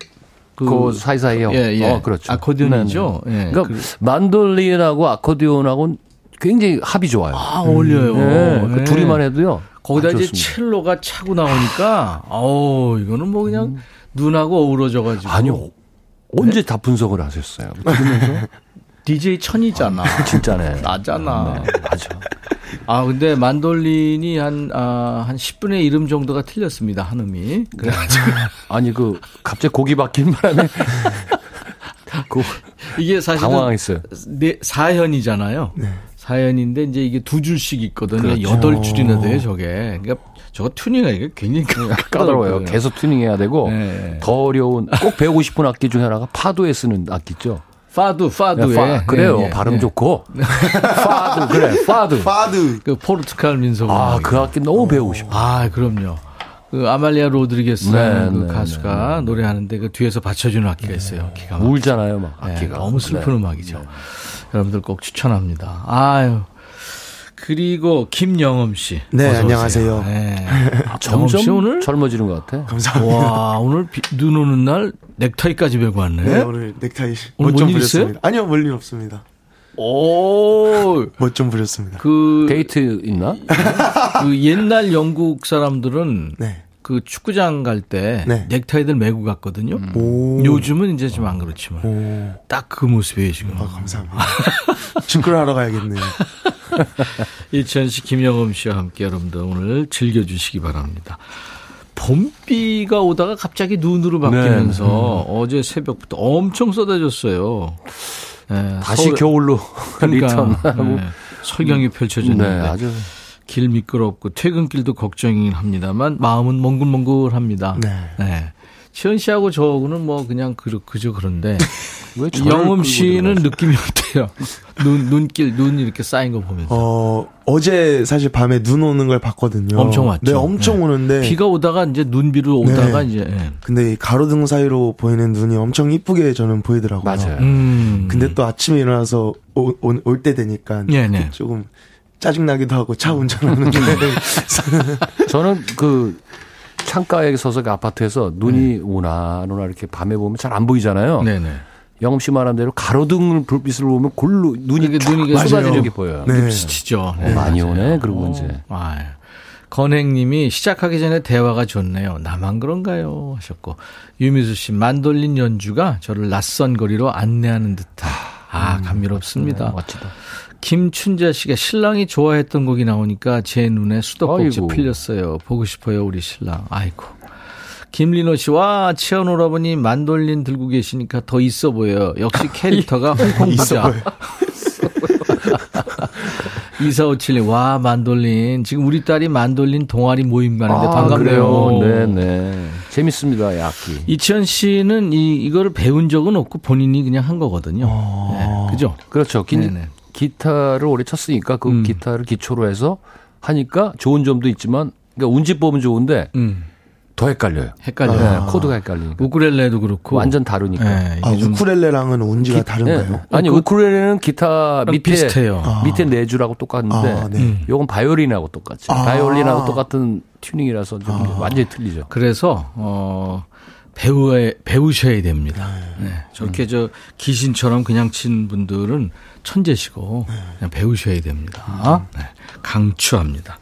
그 사이사이요. 예, 예. 어, 그렇죠. 아코디언이죠. 네, 네. 예. 그러니까 그- 만돌린하고 아코디언하고는 굉장히 합이 좋아요. 아, 어울려요. 네, 그 네. 둘이만 해도요. 거기다 이제. 첼로가 차고 나오니까, 어우, 이거는 뭐 그냥 눈하고 어우러져 가지고. 아니요. 언제 다 분석을 하셨어요? 들으면서? DJ 천이잖아. 진짜네. 나잖아. 네, 맞아. 아, 근데 만돌린이 한, 아, 한 10분의 1음 정도가 틀렸습니다, 한 음이. 그래가지고. 아니 그 갑자기 고기 바뀐 바람에 그 이게 사실은 당황했어요. 네, 4현이잖아요. 사 4현인데 이제 이게 두 줄씩 있거든요. 그렇죠. 여덟 줄이나 돼요, 저게. 그러니까 저거 튜닝하기가 굉장히 까다로워요. 계속 튜닝해야 되고 네. 더 어려운 꼭 배우고 싶은 악기 중에 하나가 파도에 쓰는 악기죠. 파두, 파두에. 파- 그래요. 예, 예, 발음 예. 좋고 파도 그래. 파도. 파드. 그 포르투갈 민속. 아, 음악이에요. 그 악기 너무 배우고 싶어. 아, 그럼요. 그 아말리아 로드리게스 네, 그 네, 가수가 노래하는데 그 뒤에서 받쳐주는 악기가 있어요. 기가 막. 울잖아요, 막 네, 악기가. 너무 슬픈 네. 음악이죠. 여러분들 꼭 추천합니다. 아유. 그리고 김영엄 씨. 네. 안녕하세요. 네. 아, 영엄 씨 점점 오늘 젊어지는 것 같아. 감사합니다. 와 오늘 비- 눈 오는 날 넥타이까지 메고 왔네. 네, 오늘 넥타이 오늘 멋좀 뭔일 있어요? 부렸습니다. 아니요, 볼일 없습니다. 오. 멋 좀 부렸습니다. 그, 데이트 있나? 그 옛날 영국 사람들은 네. 그 축구장 갈때 네. 넥타이들 메고 갔거든요. 음. 오. 요즘은 이제 좀 안 그렇지만 오. 딱그 모습이에요 지금. 아, 감사합니다. 축구를 하러 가야겠네요. 이천 씨, 김영엄 씨와 함께 여러분들 오늘 즐겨주시기 바랍니다. 봄비가 오다가 갑자기 눈으로 바뀌면서 네. 어제 새벽부터 엄청 쏟아졌어요. 네, 다시 서울- 겨울로 그러니까. 네, 설경이 펼쳐졌는데 네, 아주 길 미끄럽고 퇴근길도 걱정이긴 합니다만 마음은 몽글몽글합니다. 네. 네. 치현 씨하고 저하고는 뭐 그냥 그, 그저 그런데 영음 씨는? 느낌이 어때요? 눈 눈길 눈 이렇게 쌓인 거 보면서 어, 어제 사실 밤에 눈 오는 걸 봤거든요. 엄청 왔죠. 네, 엄청 네. 오는데. 비가 오다가 이제 눈비로 오다가 네. 이제 예. 근데 이 가로등 사이로 보이는 눈이 엄청 이쁘게 저는 보이더라고요. 맞아요. 음. 근데 또 아침에 일어나서 올 때 되니까 네, 네. 조금 짜증나기도 하고 차 운전하는데 저는 그 창가에 서서 그 아파트에서 눈이 오나 안 오나 이렇게 밤에 보면 잘 안 보이잖아요. 네. 네네. 영업 씨 말한 대로 가로등을 불빛을 보면 골로 눈이 쫙 눈이 쏟아지는 맞아요. 게 보여요. 네. 스치죠. 어, 많이 오네. 그리고 이제 아, 건행님이 시작하기 전에 대화가 좋네요. 나만 그런가요? 하셨고 유미수 씨 만돌린 연주가 저를 낯선 거리로 안내하는 듯한 아 감미롭습니다. 네, 멋지다. 김춘자 씨가 신랑이 좋아했던 곡이 나오니까 제 눈에 수도꼭지 아이고. 풀렸어요. 보고 싶어요 우리 신랑. 아이고. 김리노 씨, 와, 치현 오라버니 만돌린 들고 계시니까 더 있어 보여요. 역시 캐릭터가 홍콩 부자. 이사오칠님, 와, 만돌린. 지금 우리 딸이 만돌린 동아리 모임 가는데 반갑네요. 네네. 재밌습니다, 이 악기. 이치현 씨는 이, 이거를 배운 적은 없고 본인이 그냥 한 거거든요. 네, 그죠? 그렇죠. 기, 네네. 기타를 오래 쳤으니까 그 음. 기타를 기초로 해서 하니까 좋은 점도 있지만, 그러니까 운지법은 좋은데 음. 더 헷갈려요. 헷갈려요. 네, 코드가 헷갈리니까. 우쿨렐레도 그렇고 완전 다르니까. 네, 아, 우쿨렐레랑은 온지가 다른가요? 네. 아니 우쿨렐레는 기타 밑에 비슷해요. 아. 밑에 네 줄하고 똑같은데 아, 네. 음. 요건 바이올린하고 똑같이. 아. 바이올린하고 똑같은 튜닝이라서 좀 완전히 틀리죠. 그래서 어 배우에 배우셔야 됩니다. 네, 저렇게 저 귀신처럼 그냥 친 분들은 천재시고 그냥 배우셔야 됩니다. 네, 강추합니다.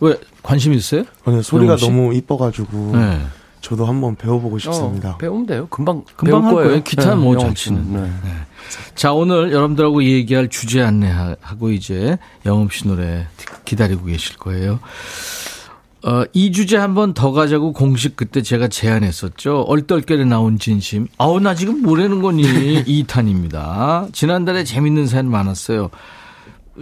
왜 관심 있어요? 오늘 소리가? 너무 이뻐가지고 네. 저도 한번 배워보고 싶습니다. 어, 배우면 돼요. 금방 금방 할 거예요. 거예요. 기타는 뭐잘 영업 치는. 씨는. 네. 자, 오늘 여러분들하고 얘기할 주제 안내하고 이제 영업 씨 노래 기다리고 계실 거예요. 어, 이 주제 한 번 더 가자고 공식 그때 제가 제안했었죠. 얼떨결에 나온 진심. 아우, 나 지금 뭐라는 거니? 2탄입니다. 지난달에 재밌는 사연 많았어요.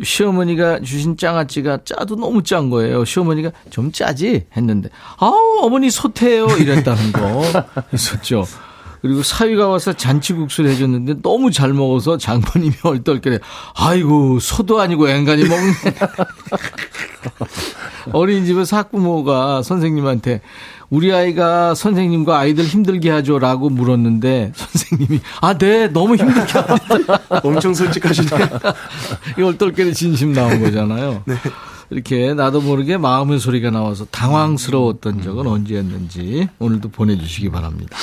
시어머니가 주신 장아찌가 짜도 너무 짠 거예요. 시어머니가 좀 짜지? 했는데, 아우, 어머니 소태요. 이랬다는 거 있었죠. 그리고 사위가 와서 잔치국수를 해줬는데 너무 잘 먹어서 장모님이 얼떨결에, 아이고, 소도 아니고 앵간히 먹네. 어린이집에서 학부모가 선생님한테 우리 아이가 선생님과 아이들 힘들게 하죠라고 물었는데 선생님이 아, 네, 너무 힘들게 합니다. 엄청 솔직하시네. 이 얼떨결에 진심 나온 거잖아요. 이렇게 나도 모르게 마음의 소리가 나와서 당황스러웠던 적은 언제였는지 오늘도 보내주시기 바랍니다.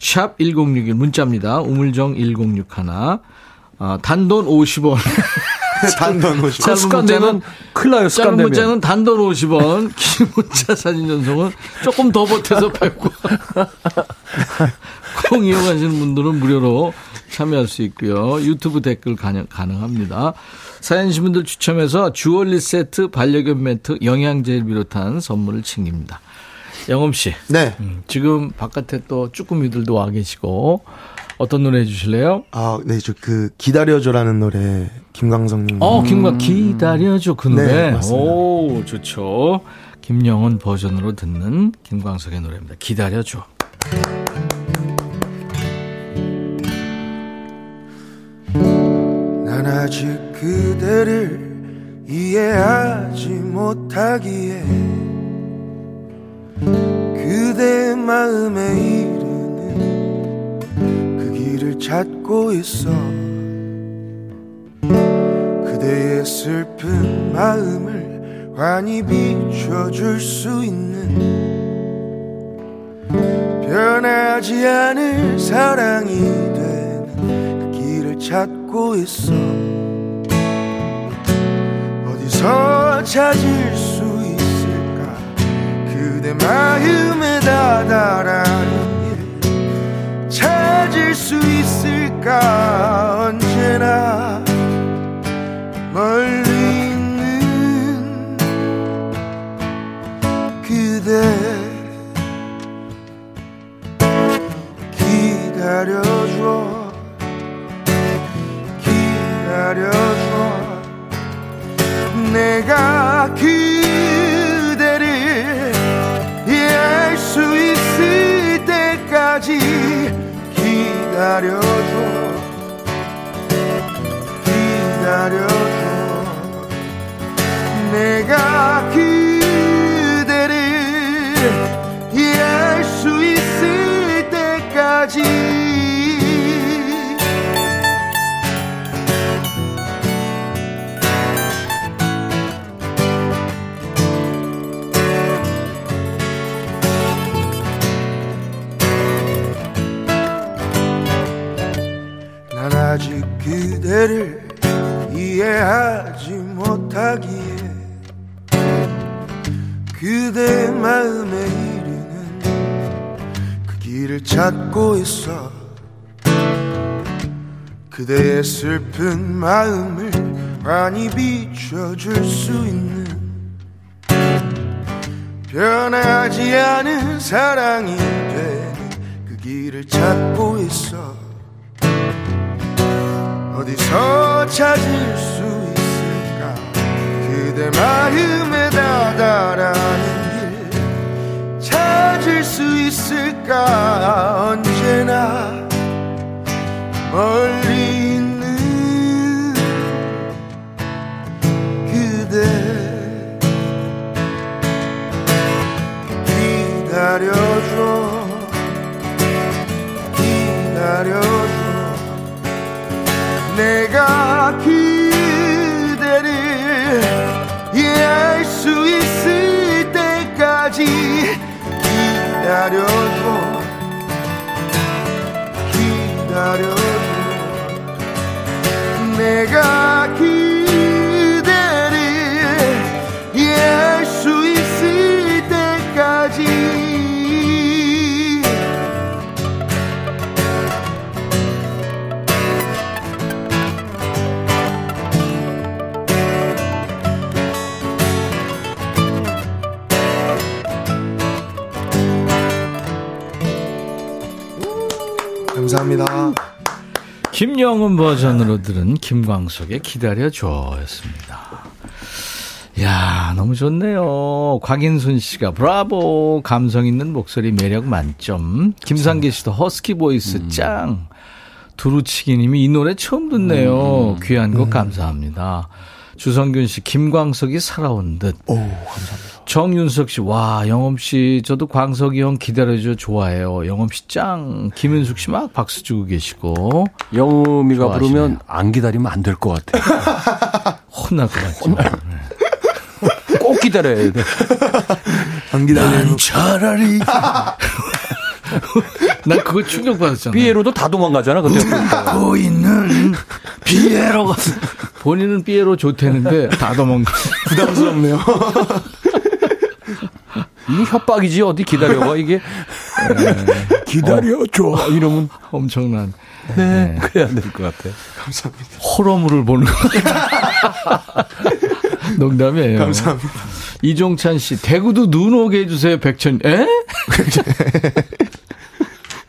샵 1061 문자입니다. 우물정 1061 아, 단돈 50원. 단돈 오시 짧은 습관 문자는- 되면 큰일 나요. 짧은. 문자는 단돈 50원, 긴 문자 사진 전송은 조금 더 보태서 100원. 콩 이용하시는 분들은 무료로 참여할 수 있고요. 유튜브 댓글 가능, 가능합니다. 사연신 분들 추첨해서 주얼리 세트, 반려견 매트, 영양제를 비롯한 선물을 챙깁니다. 영엄 씨, 네. 음, 지금 바깥에 또 쭈꾸미들도 와 계시고 어떤 노래 해주실래요? 아, 네, 저 그 기다려줘라는 노래 김광석님. 어, 김과 기다려줘 그 노래. 네, 맞습니다. 오, 좋죠. 김영은 버전으로 듣는 김광석의 노래입니다. 기다려줘. 난 아직 그대를 이해하지 못하기에 그대의 마음에 이르는 그 길을 찾고 있어. 그대의 슬픈 마음을 환히 비춰줄 수 있는 변하지 않을 사랑이 되는 그 길을 찾고 있어. 어디서 찾을 수 그대 마음에 다다라는 길 찾을 수 있을까 언제나. 멀리 있는 그대. 기다려줘. 기다려줘. 내가 그 기다려줘. 기다려줘. 내가 그 그대를 이해하지 못하기에 그대의 마음에 이르는 그 길을 찾고 있어. 그대의 슬픈 마음을 많이 비춰줄 수 있는 변하지 않은 사랑이 되는 그 길을 찾고 있어 어디서 찾을 수 있을까? 그대 마음에 다다라는 길 찾을 수 있을까? 언제나 멀리 있는 그대 기다려줘. 기다려줘. 내가 그대를 이해할 수 있을 때까지 기다려도 기다려도 내가 감사합니다. 김영엄 버전으로 들은 김광석의 기다려줘였습니다. 야 너무 좋네요. 곽인순 씨가 브라보 감성 있는 목소리 매력 만점. 김상기 씨도 허스키 보이스 짱. 두루치기님이 이 노래 처음 듣네요. 귀한 곡 감사합니다. 주성균 씨, 김광석이 살아온 듯. 오, 감사합니다. 정윤석 씨, 와, 영엄 씨, 저도 광석이 형 기다려줘 좋아해요. 영엄 씨 짱. 김윤숙 씨 막 박수 주고 계시고. 영음이가 좋아하시네요. 부르면 안 기다리면 안 될 것 같아요. 혼날 것 같죠. 꼭 기다려야 돼. 안 기다리는 차라리. 난 그거 충격받았잖아. 삐에로도 다 도망가잖아. 그때 고 있는 피에로가. 본인은 삐에로 좋대는데 다 도망가. 부담스럽네요. 이게 협박이지 어디 기다려봐 이게 기다려줘 이러면 엄청난. 네 그래야 될 것 같아. 호러물을 보는 거. 농담이에요. 감사합니다. 이종찬 씨, 대구도 눈 오게 해주세요, 백천. 에?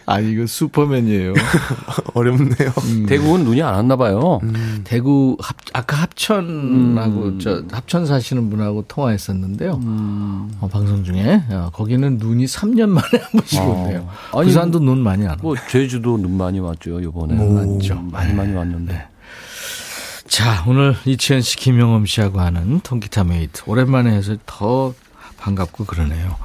아, 이거 슈퍼맨이에요. 어렵네요. 대구는 눈이 안 왔나 봐요. 대구 합, 아까 합천하고 저 합천 사시는 분하고 통화했었는데요. 어, 방송 중에 어, 거기는 눈이 3년 만에 한 번씩 온대요. 아니, 부산도 눈 많이 안 와. 뭐 제주도 눈 많이 왔죠 이번에 맞죠. 많이 많이 왔는데. 자, 오늘 이치현 씨, 김영엄 씨하고 하는 통기타 메이트 오랜만에 해서 더 반갑고 그러네요.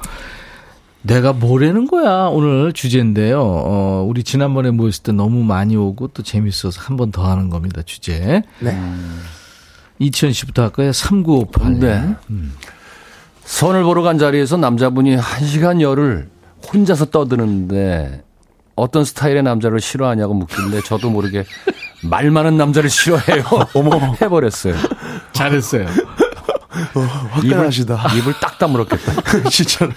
내가 뭐라는 거야 오늘 주제인데요. 어, 우리 지난번에 모였을 때 너무 많이 오고 또 재밌어서 한 번 더 하는 겁니다. 주제. 네. 이치현 씨부터 할까요? 3958. 네. 선을 보러 간 자리에서 남자분이 한 시간 열을 혼자서 떠드는데 어떤 스타일의 남자를 싫어하냐고 묻길래 저도 모르게 말 많은 남자를 싫어해요. 어머 해버렸어요. 잘했어요. 화끈하시다. 입을, 입을 딱 다물었겠다. 진짜로.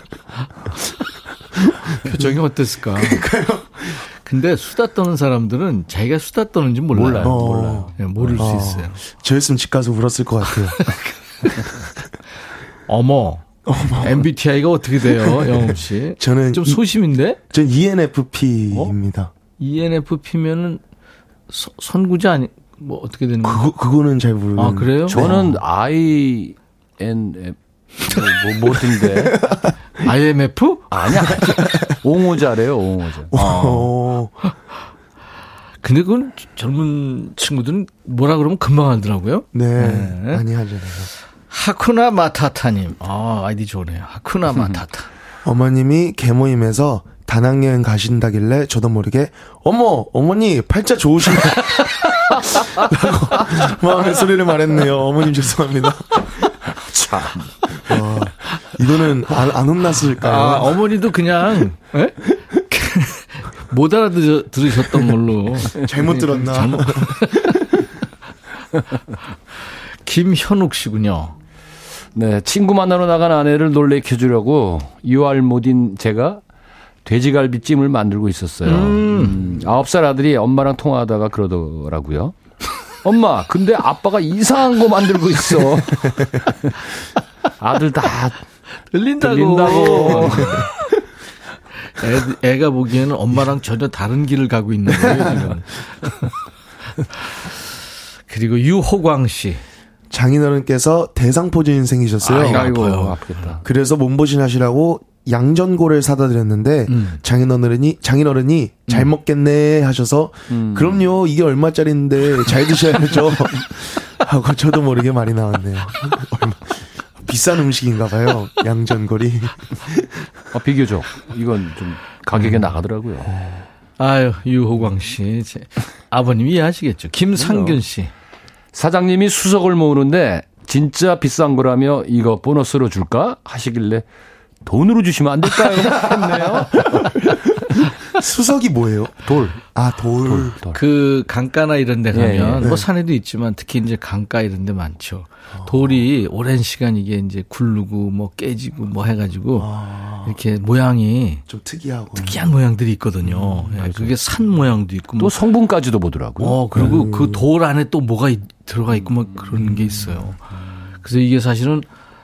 표정이 어땠을까? 근데 수다 떠는 사람들은 자기가 수다 떠는지 몰라요. 몰라요. 어. 몰라요. 네, 모를 수 어. 있어요. 저였으면 집 가서 울었을 것 같아요. 어머. MBTI가 어떻게 돼요, 영웅 씨? 저는 좀 이- 소심인데? 전 ENFP입니다. ENFP면은 서- 선구자 아니 뭐 어떻게 되는 거예요? 그거, 그거는 잘 모르겠는데. 아 그래요? 저는 I N F 뭐 뭐든데 IMF? 아니야 옹호자래요 옹호자. 어, 근데 그건 젊은 친구들은 뭐라 그러면 금방 알더라고요. 네, 네. 많이 하잖아요. 하쿠나 마타타님. 아 아이디 좋네요. 하쿠나 마타타. 어머님이 개모임에서 다낭여행 가신다길래 저도 모르게 어머 어머니 팔자 좋으시네 라고 마음의 소리를 말했네요 어머님 죄송합니다 참. 와, 이거는 안, 안 혼났을까요? 아 어머니도 그냥 에? 못 알아들으셨던 걸로. 잘못 들었나? 잘못. 김현욱 씨군요. 네, 친구 만나러 나간 아내를 놀래켜 주려고 유알못인 제가 돼지갈비찜을 만들고 있었어요. 음, 9살 아들이 엄마랑 통화하다가 그러더라고요. 엄마, 근데 아빠가 이상한 거 만들고 있어. 아들 다 들린다고. 들린다고. 애, 애가 보기에는 엄마랑 전혀 다른 길을 가고 있는 거예요, 지금. 그리고 유호광 씨. 장인어른께서 대상포진 생기셨어요. 아이고. 아프겠다. 그래서 몸보신 하시라고 양전골을 사다 드렸는데 음. 장인어른이 장인어른이 잘 먹겠네 하셔서 음. 그럼요 이게 얼마짜리인데 잘 드셔야죠 하고 저도 모르게 말이 나왔네요. 얼마, 비싼 음식인가 봐요 양전골이. 어, 비교적 이건 좀 가격에 나가더라고요. 아유, 유호광 씨. 제, 아버님 이해하시겠죠. 김상균 씨. 사장님이 수석을 모으는데 진짜 비싼 거라며 이거 보너스로 줄까 하시길래 돈으로 주시면 안 될까요? 했네요. 수석이 뭐예요? 돌. 아, 돌. 돌, 돌. 그 강가나 이런 데 예, 가면 예. 뭐 산에도 있지만 특히 이제 강가 이런 데 많죠. 돌이 오랜 시간 이게 이제 굴르고 뭐 깨지고 뭐 해 가지고 이렇게 모양이 좀 특이하고. 특이한 모양들이 있거든요. 예, 그게 산 모양도 있고 또 뭐 성분까지도 보더라고요. 어, 그리고 그돌 안에 또 뭐가 있- 들어가 있고 막 그런 게 있어요. 그래서 이게 사실은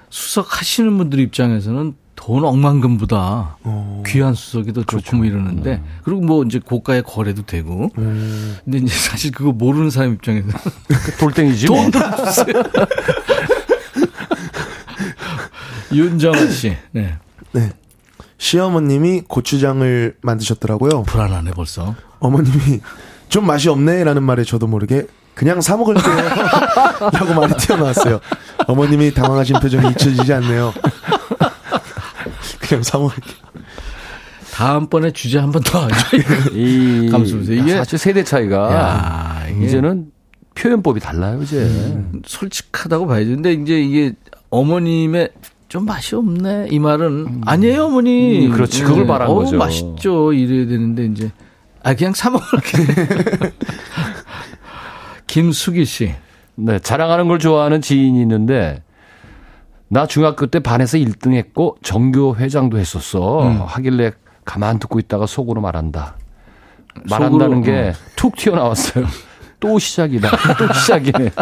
수석하시는 분들 입장에서는 돈 억만금보다 어. 귀한 수석이 더 좋고 뭐 이러는데 그리고 뭐 이제 고가에 거래도 되고 음. 근데 이제 사실 그거 모르는 사람 입장에서는 돌덩이지. 뭐. 돈 들어주세요. 윤정아 씨, 네. 네. 시어머님이 고추장을 만드셨더라고요. 불안하네 벌써. 어머님이 좀 맛이 없네라는 말에 저도 모르게 그냥 사 먹을게요. 라고 말이 튀어나왔어요. 어머님이 당황하신 표정이 잊혀지지 않네요. 그냥 사 먹을게요. 다음번에 주제 한 번 더 하죠. 이 감수보세요. 이게- 사실 세대 차이가 야, 이게- 이제는 표현법이 달라요, 이제. 솔직하다고 봐야죠. 근데 이제 이게 어머님의 좀 맛이 없네 이 말은 아니에요 어머니. 음, 그렇지. 그걸 말한 어우, 거죠. 맛있죠 이래야 되는데 이제 아 그냥 사 먹을게. 김수기 씨. 네, 자랑하는 걸 좋아하는 지인이 있는데 나 중학교 때 반에서 1등 했고 전교 회장도 했었어. 음. 하길래 가만 듣고 있다가 속으로 말한다. 말한다는 속으로, 게툭 튀어나왔어요. 또 시작이다. 또 시작이네.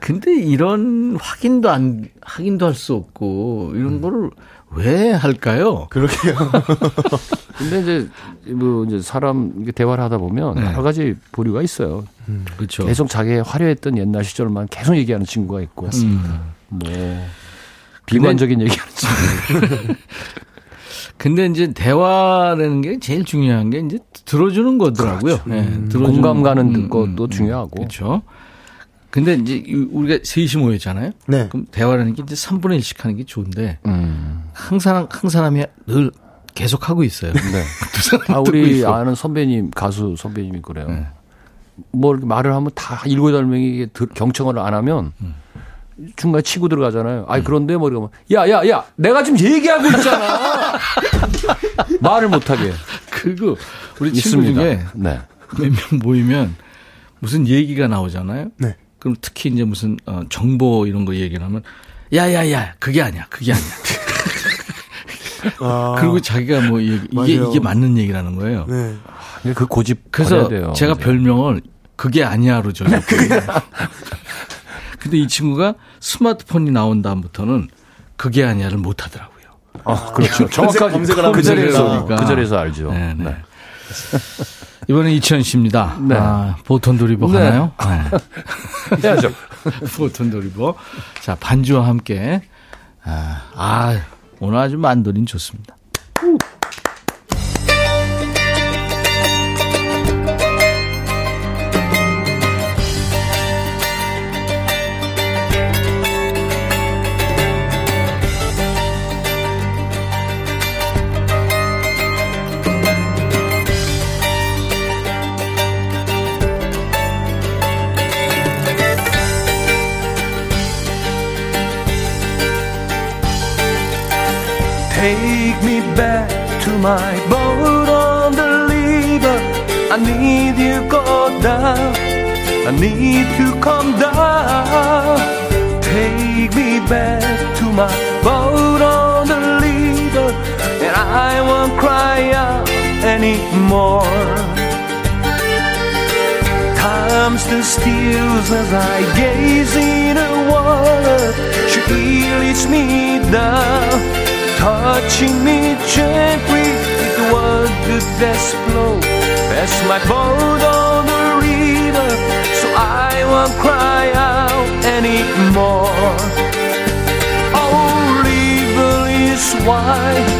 근데 이런 확인도 안 확인도 할 수 없고 이런 음. 거를 왜 할까요? 그러게요. 근데 이제 뭐 이제 사람 대화를 하다 보면 네. 여러 가지 보류가 있어요. 그렇죠. 계속 자기의 화려했던 옛날 시절만 계속 얘기하는 친구가 있고 음. 뭐 비관적인 얘기하는 친구. 근데 이제 대화라는 게 제일 중요한 게 이제 들어주는 거더라고요. 네, 들어주는- 공감 가는 음, 것도 음, 중요하고. 그렇죠. 근데 이제 이- 우리가 셋이 모였잖아요. 네. 그럼 대화라는 게 이제 3분의 1씩 하는 게 좋은데 음. 항상 한 사람이 늘 계속 하고 있어요. 네. 두 아, 사람 우리 있어. 아는 선배님, 가수 선배님이 그래요. 네. 뭐 이렇게 말을 하면 다 일곱, 여덟 명이 경청을 안 하면 음. 중간에 치고 들어가잖아요. 아니, 그런데 뭐 이러면, 야, 야, 야, 내가 지금 얘기하고 있잖아. 말을 못하게. 그리고 우리 친구 있습니다. 중에 네. 몇명 모이면 무슨 얘기가 나오잖아요. 네. 그럼 특히 이제 무슨 어, 정보 이런 거 얘기를 하면 야야야 그게 아니야 그게 아니야. 아, 그리고 자기가 뭐 얘기, 이게 맞아요. 이게 맞는 얘기라는 거예요. 네. 그 고집 그래서 돼요. 제가 이제. 별명을 그게 아니야로 정했거든요. 근데 이 친구가 스마트폰이 나온 다음부터는 그게 아니야를 못 하더라고요. 아, 그렇죠. 정확하게 검색을 하면 그 자리에서. 그 자리에서 알죠. 네, 네. 네. 이번엔 이천 씨입니다. 네. 아, 보톤 도리버 네. 하나요? 네. 해야죠. 보톤 도리버. 자, 반주와 함께. 아, 아, 오늘 아주 만도린 좋습니다. Take me back to my boat on the river. I need you go down. I need to come down. Take me back to my boat on the river, and I won't cry out anymore. Time still steals as I gaze in the water. She leads me down, touching me gently with the word goodness flow. That's my boat on the river, so I won't cry out anymore. Oh, river is wide,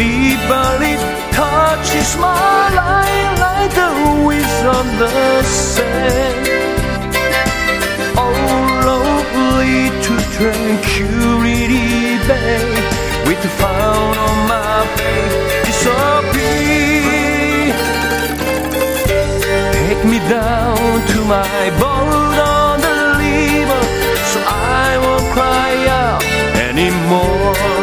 river it touches my life like the waves on the sand. Oh, lovely to tranquility bay, with the frown on my face disappear. Take me down to my borrowed on the lever, so I won't cry out anymore.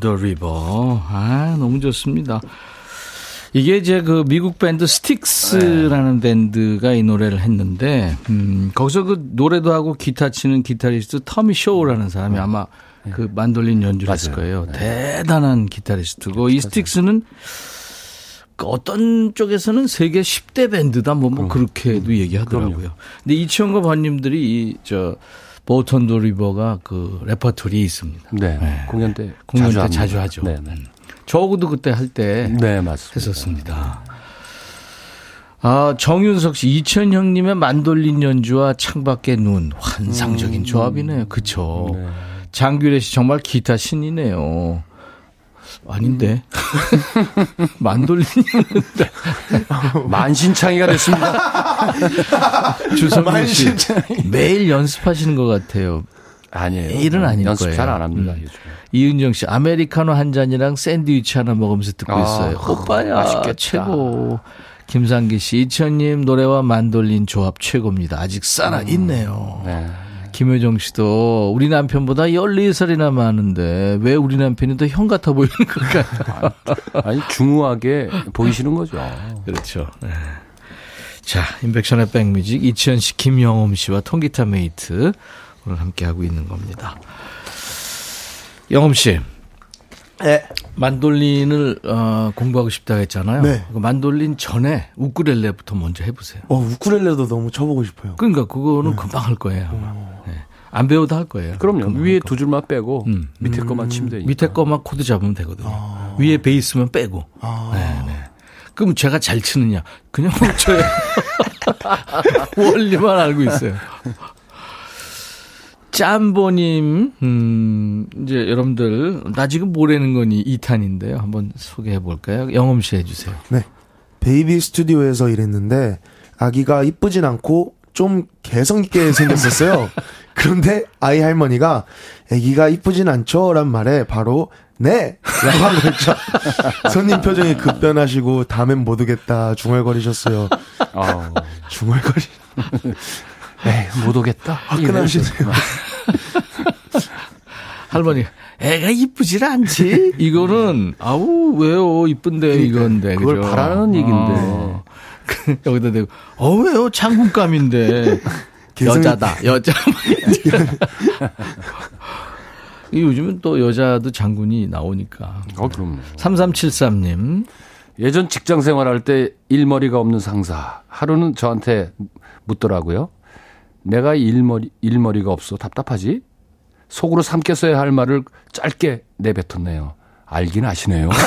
Boat on the River. 아, 너무 좋습니다. 이게 이제 그 미국 밴드 스틱스라는 밴드가 이 노래를 했는데, 음, 거기서 그 노래도 하고 기타 치는 기타리스트 토미 쇼라는 사람이 아마 그 만돌린 연주를 했을 거예요. 대단한 기타리스트고, 이 스틱스는 그 어떤 쪽에서는 세계 10대 밴드다. 뭐, 뭐 그렇게도 얘기하더라고요. 근데 이치현과 벗님들이 이 저 보턴 도 리버가 그 레퍼토리에 있습니다. 네. 공연 때 공연 때 합니다. 자주 하죠. 네, 네. 저하고도 그때 할 때 네, 맞습니다. 했었습니다. 아, 정윤석 씨, 이천 형 님의 만돌린 연주와 창밖의 눈. 환상적인 조합이네요. 그쵸. 네. 장규래 씨, 정말 기타 신이네요. 아닌데. 만돌린 만신창이가 됐습니다. 주성민 씨. 매일 연습하시는 것 같아요. 아니에요. 매일은 아닐 연습 거예요. 잘안 합니다. 음. 이은정 씨, 아메리카노 한 잔이랑 샌드위치 하나 먹으면서 듣고 아, 있어요. 오빠야, 맛있겠다. 최고. 김상기 씨, 이천님 노래와 만돌린 조합 최고입니다. 아직 살아 있네요. 네. 김효정 씨도 우리 남편보다 14살이나 많은데 왜 우리 남편이 더 형 같아 보이는 걸까요? 아니 중후하게 보이시는 거죠. 그렇죠. 네. 자, 임백천의 백뮤직 이치현 씨, 김영엄 씨와 통기타 메이트 오늘 함께하고 있는 겁니다. 영엄 씨, 네. 만돌린을 어, 공부하고 싶다고 했잖아요. 네. 그 만돌린 전에 우쿨렐레부터 먼저 해보세요. 어, 우쿨렐레도 너무 쳐보고 싶어요. 그러니까 그거는 금방 할 거예요. 네. 안 배워도 할 거예요. 그럼요. 위에. 두 줄만 빼고 음. 밑에 것만 치면 되니까. 밑에 거만 코드 잡으면 되거든요. 위에 베이스만 빼고. 네, 네. 그럼 제가 잘 치느냐? 그냥 못 쳐요. 원리만 알고 있어요. 짬보님, 음, 이제 여러분들, 나 지금 뭐라는 거니 2탄인데요. 한번 소개해 볼까요? 영엄 씨 해주세요. 네. 베이비 스튜디오에서 일했는데 아기가 이쁘진 않고 좀 개성 있게 생겼었어요. 그런데 아이 할머니가 아기가 이쁘진 않죠 란 말에 바로 네! 라고 한 거죠. 손님 표정이 급변하시고 다음엔 못 오겠다 중얼거리셨어요. 아, 중얼거리. 에이, 못 오겠다. 화끈하시네요. 할머니, 애가 이쁘질 않지? 이거는, 아우, 왜요? 이쁜데, 이건데. 그걸 그죠? 바라는 얘기인데. 어. 그 여기다 대고, 어, 왜요? 장군감인데. 여자다, 여자. 이 요즘은 또 여자도 장군이 나오니까. 어, 그럼요. 3373님. 예전 직장 생활할 때 일머리가 없는 상사. 하루는 저한테 묻더라고요. 내가 일머리, 일머리가 없어 답답하지? 속으로 삼켰어야 할 말을 짧게 내뱉었네요. 알긴 아시네요.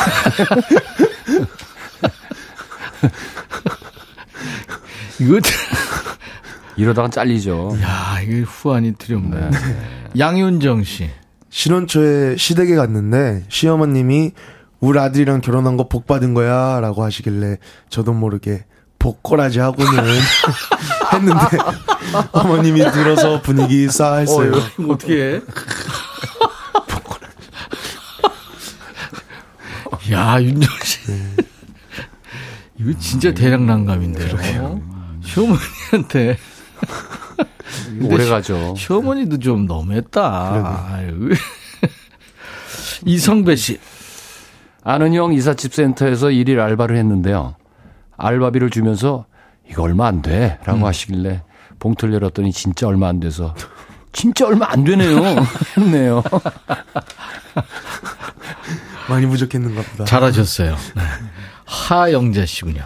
이거, 이러다간 잘리죠. 야, 이게 후안이 두렵네. 양윤정 씨. 신혼초에 시댁에 갔는데 시어머님이 우리 아들이랑 결혼한 거 복 받은 거야 라고 하시길래 저도 모르게 복거라지 하고는 했는데 어머님이 들어서 분위기 싸했어요. 이거 어떻게 해? 야, 윤정 씨. 이거 진짜 대략 난감인데요. 시어머니한테. 오래 가죠. 시어머니도 좀 너무했다. 아유. 이성배 씨. 아는 형 이삿집 센터에서 일일 알바를 했는데요. 알바비를 주면서 이거 얼마 안 돼. 라고 하시길래 봉투를 열었더니 진짜 얼마 안 돼서 진짜 얼마 안 되네요. 했네요. 많이 부족했는가 보다. 잘하셨어요. 네. 하영자 씨군요.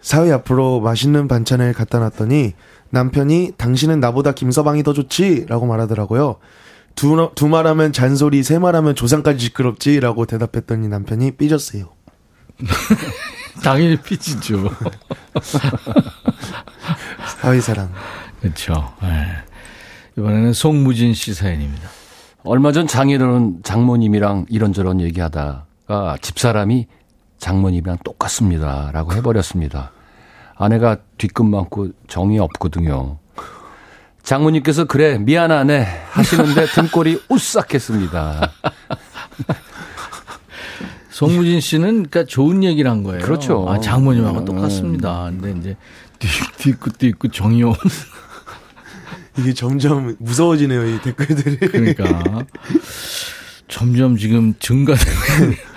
사위 앞으로 맛있는 반찬을 갖다 놨더니 남편이 당신은 나보다 김서방이 더 좋지? 라고 말하더라고요. 두, 두 말하면 잔소리, 세 말하면 조상까지 시끄럽지? 라고 대답했더니 남편이 삐졌어요. 당연히 피지죠. 사위사랑. 그렇죠. 네. 이번에는 송무진 씨 사연입니다. 얼마 전 장인어른 장모님이랑 이런저런 얘기하다가 집사람이 장모님이랑 똑같습니다 라고 해버렸습니다. 아내가 뒤끝 많고 정이 없거든요. 장모님께서 그래 미안하네 하시는데 등골이 오싹했습니다. 송무진 씨는 그러니까 좋은 얘기를 한 거예요. 그렇죠. 아, 장모님하고 음. 똑같습니다. 근데 이제 뒤, 있고 정이 없. 이게 점점 무서워지네요, 이 댓글들이. 그러니까 점점 지금 증가되고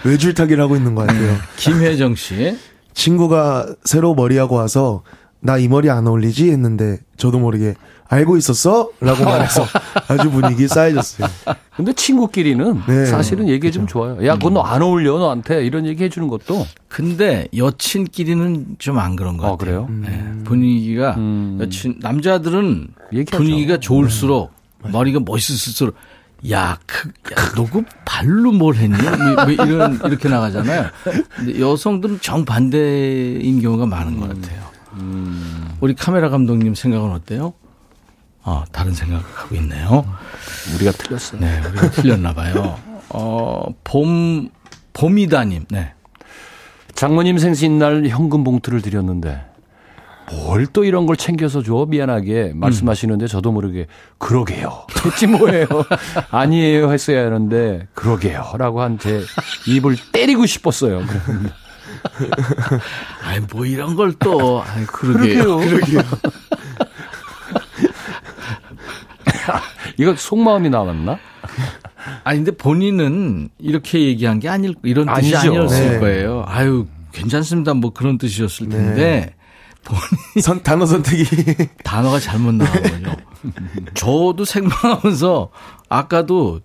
외줄타기를 하고 있는 것 같아요. 김혜정 씨. 친구가 새로 머리하고 와서 나 이 머리 안 어울리지 했는데 저도 모르게 알고 있었어? 라고 말해서 아주 분위기 쌓여졌어요. 근데 친구끼리는 네. 사실은 얘기 좀 좋아요. 야, 그건 너안 어울려 너한테 이런 얘기 해주는 것도. 근데 여친끼리는 좀 안 그런 것 어, 같아요. 그래요? 네, 분위기가 음. 여친 남자들은 얘기하죠. 분위기가 좋을수록 머리가 멋있을수록 야, 그, 야, 너그 발로 뭘 했니? 뭐, 뭐 이런, 이렇게 나가잖아요. 근데 여성들은 정반대인 경우가 많은 것 같아요. 우리 카메라 감독님 생각은 어때요? 아, 다른 생각을 하고 있네요. 우리가 틀렸어요. 네, 우리가 틀렸나 봐요. 어, 봄, 봄이다님, 네. 장모님 생신날 현금 봉투를 드렸는데 뭘 또 이런 걸 챙겨서 줘 미안하게 말씀하시는데 저도 모르게 그러게요 했지 뭐예요 아니에요 했어야 하는데 그러게요 라고 한 제 입을 때리고 싶었어요 아이, 뭐 이런 걸 또, 아이, 그러게요. 그러게요. 이거 속마음이 나왔나? 아니, 근데 본인은 이렇게 얘기한 게 아닐, 이런 뜻이 아니죠. 아니었을 네. 거예요. 아유, 괜찮습니다. 뭐 그런 뜻이었을 텐데, 선, 단어 선택이. 단어가 잘못 나온 거죠. 저도 생방하면서, 아까도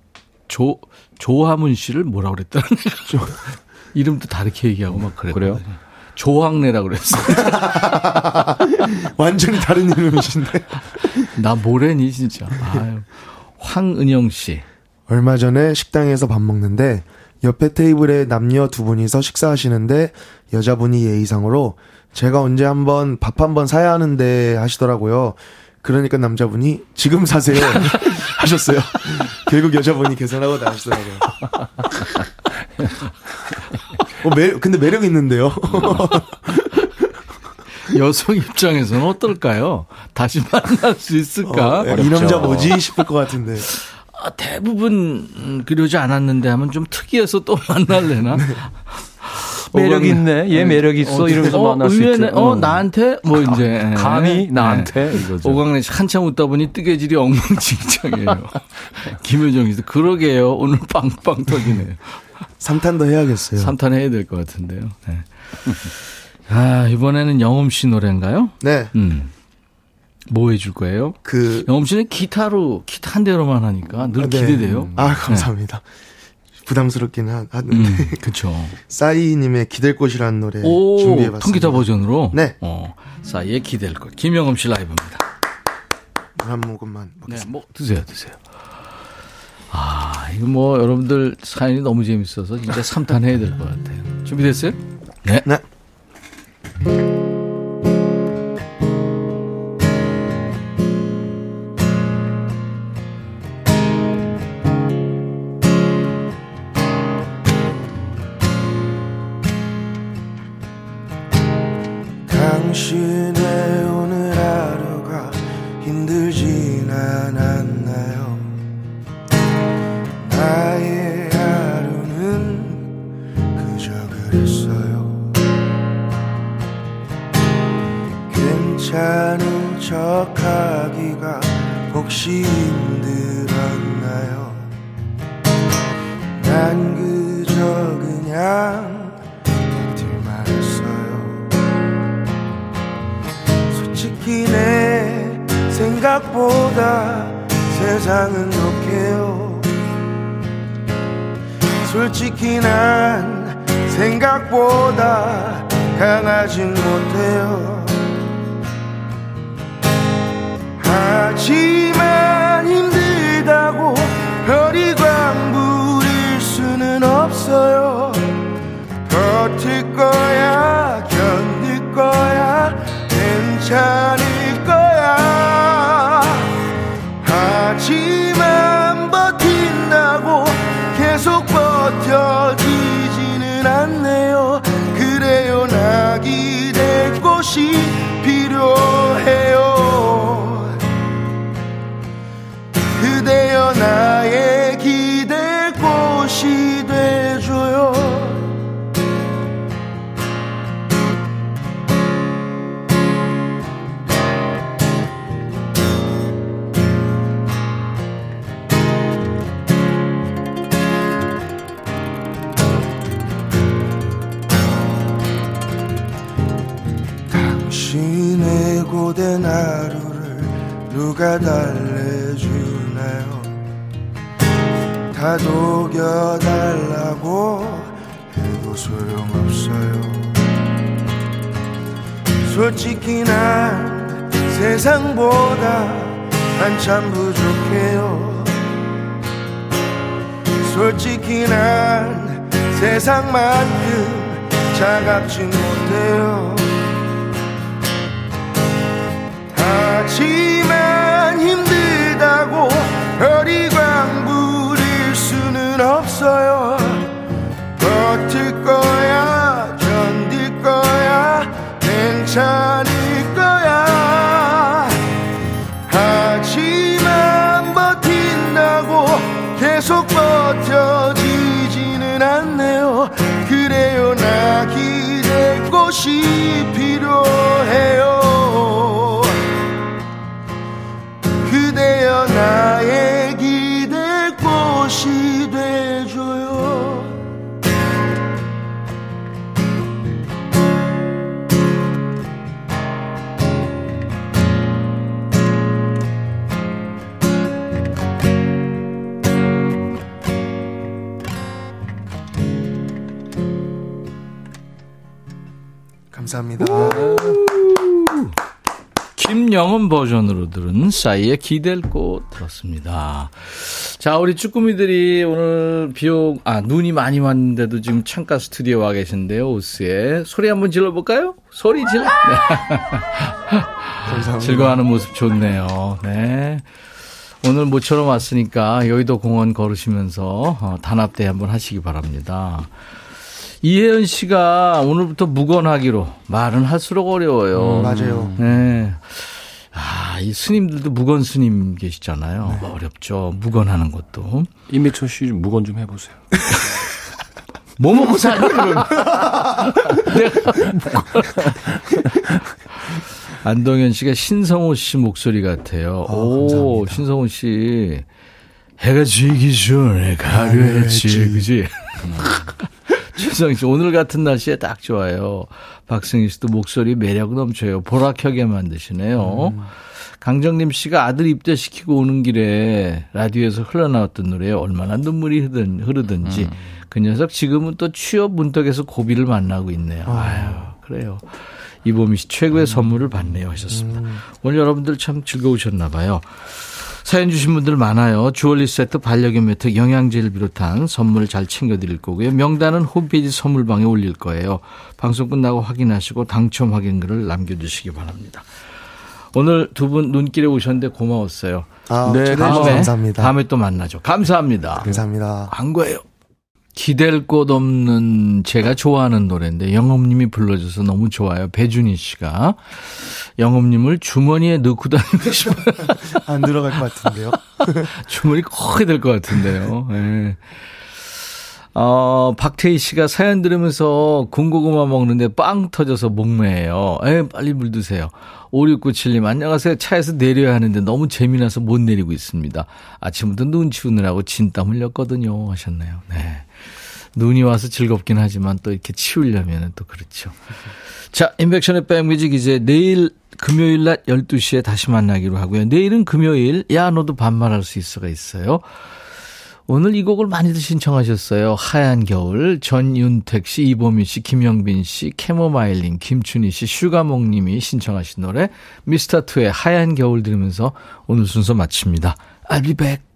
조, 조하문 씨를 뭐라 그랬더니, 이름도 다르게 얘기하고 막 그랬거든요. 그래요? 조학래라고 그랬어요. 완전히 다른 이름이신데. 나 뭐래니, 진짜. 아유. 황은영 씨. 얼마 전에 식당에서 밥 먹는데 옆에 테이블에 남녀 두 분이서 식사하시는데 여자분이 예의상으로 제가 언제 한번 밥 한번 사야 하는데 하시더라고요. 그러니까 남자분이 지금 사세요 하셨어요. 결국 여자분이 계산하고 나가시더라고요. 어, 매, 근데 매력 있는데요. 여성 입장에서는 어떨까요? 다시 만날 수 있을까? 어, 이 남자 뭐지 싶을 것 같은데. 아, 대부분 음, 그러지 않았는데 하면 좀 특이해서 또 만날래나? 매력 있네 얘 매력 있어 이러면서 어, 만날 수 의외네. 있죠 어, 나한테? 뭐, 이제. 예. 감히 예. 나한테 이거죠 오광래 씨 한참 웃다 보니 뜨개질이 엉망진창이에요. 김효정이도 그러게요. 오늘 빵빵 터지네요. 3탄도 해야겠어요. 3탄 해야 될 것 같은데요. 네. 아, 이번에는 영음 씨 노래인가요? 네. 음. 뭐 해줄 거예요? 그, 영음 씨는 기타로, 기타 한 대로만 하니까 늘 네. 기대돼요. 아, 감사합니다. 부담스럽긴 하, 하는데. 음, 그쵸. 싸이님의 기댈 곳이라는 노래 오, 준비해봤습니다. 통기타 버전으로? 네. 어, 싸이의 기댈 것. 김영음 씨 라이브입니다. 한 모금만 네, 먹겠습니다. 뭐, 드세요, 드세요. 아, 이거 뭐, 여러분들 사연이 너무 재밌어서 진짜 3탄 해야 될 것 같아요. 준비됐어요? 네. 네. 싸이의 기댈 곳 들었습니다. 자, 우리 쭈꾸미들이 오늘 비옥, 아, 눈이 많이 왔는데도 지금 창가 스튜디오에 와 계신데요, 오스에. 소리 한번 질러볼까요? 소리 질러. 네. 즐거워하는 모습 좋네요. 네. 오늘 모처럼 왔으니까 여의도 공원 걸으시면서 어, 단합대 한번 하시기 바랍니다. 이혜연 씨가 오늘부터 무건하기로 말은 할수록 어려워요. 음, 맞아요. 네. 아, 이 스님들도 무건 스님 계시잖아요. 어렵죠. 무건하는 것도. 임미철 씨 무건 좀 해보세요. 뭐 먹고 사니, 그럼? 내가. 안동현 씨가 신성호 씨 목소리 같아요. 아, 오, 감사합니다. 신성호 씨. 해가 지기 전에 가려했지, 그지? 최성 씨, 오늘 같은 날씨에 딱 좋아요. 박승희 씨도 목소리 매력 넘쳐요. 보라켜게 만드시네요. 강정림 씨가 아들 입대시키고 오는 길에 라디오에서 흘러나왔던 노래에 얼마나 눈물이 흐르든, 흐르든지 그 녀석 지금은 또 취업 문턱에서 고비를 만나고 있네요. 아유, 그래요. 이보미 씨 최고의 선물을 받네요 하셨습니다. 오늘 여러분들 참 즐거우셨나 봐요. 사연 주신 분들 많아요. 주얼리 세트, 반려견 매트, 영양제를 비롯한 선물 잘 챙겨드릴 거고요. 명단은 홈페이지 선물방에 올릴 거예요. 방송 끝나고 확인하시고 당첨 확인글을 남겨주시기 바랍니다. 오늘 두 분 눈길에 오셨는데 고마웠어요. 아, 네, 초대해 다음에, 감사합니다. 다음에 또 만나죠. 감사합니다. 감사합니다. 광고예요. 기댈 곳 없는 제가 좋아하는 노래인데 영업님이 불러줘서 너무 좋아요. 배준희 씨가 영업님을 주머니에 넣고 다니고 싶어요. 안 들어갈 것 같은데요. 주머니 커게 될 것 같은데요. 예. 어, 박태희 씨가 사연 들으면서 군고구마 먹는데 빵 터져서 목매해요. 에 빨리 물 드세요. 5697님, 안녕하세요. 차에서 내려야 하는데 너무 재미나서 못 내리고 있습니다. 아침부터 눈 치우느라고 진땀 흘렸거든요. 하셨네요. 네. 눈이 와서 즐겁긴 하지만 또 이렇게 치우려면 또 그렇죠. 자, 인백션의 백뮤직 이제 내일 금요일 낮 12시에 다시 만나기로 하고요. 내일은 금요일, 야, 너도 반말할 수 있어가 있어요. 오늘 이 곡을 많이들 신청하셨어요. 하얀 겨울, 전윤택 씨, 이보미 씨, 김영빈 씨, 캐모마일링, 김춘희 씨, 슈가몽 님이 신청하신 노래, 미스터 투의 하얀 겨울 들으면서 오늘 순서 마칩니다. I'll be back.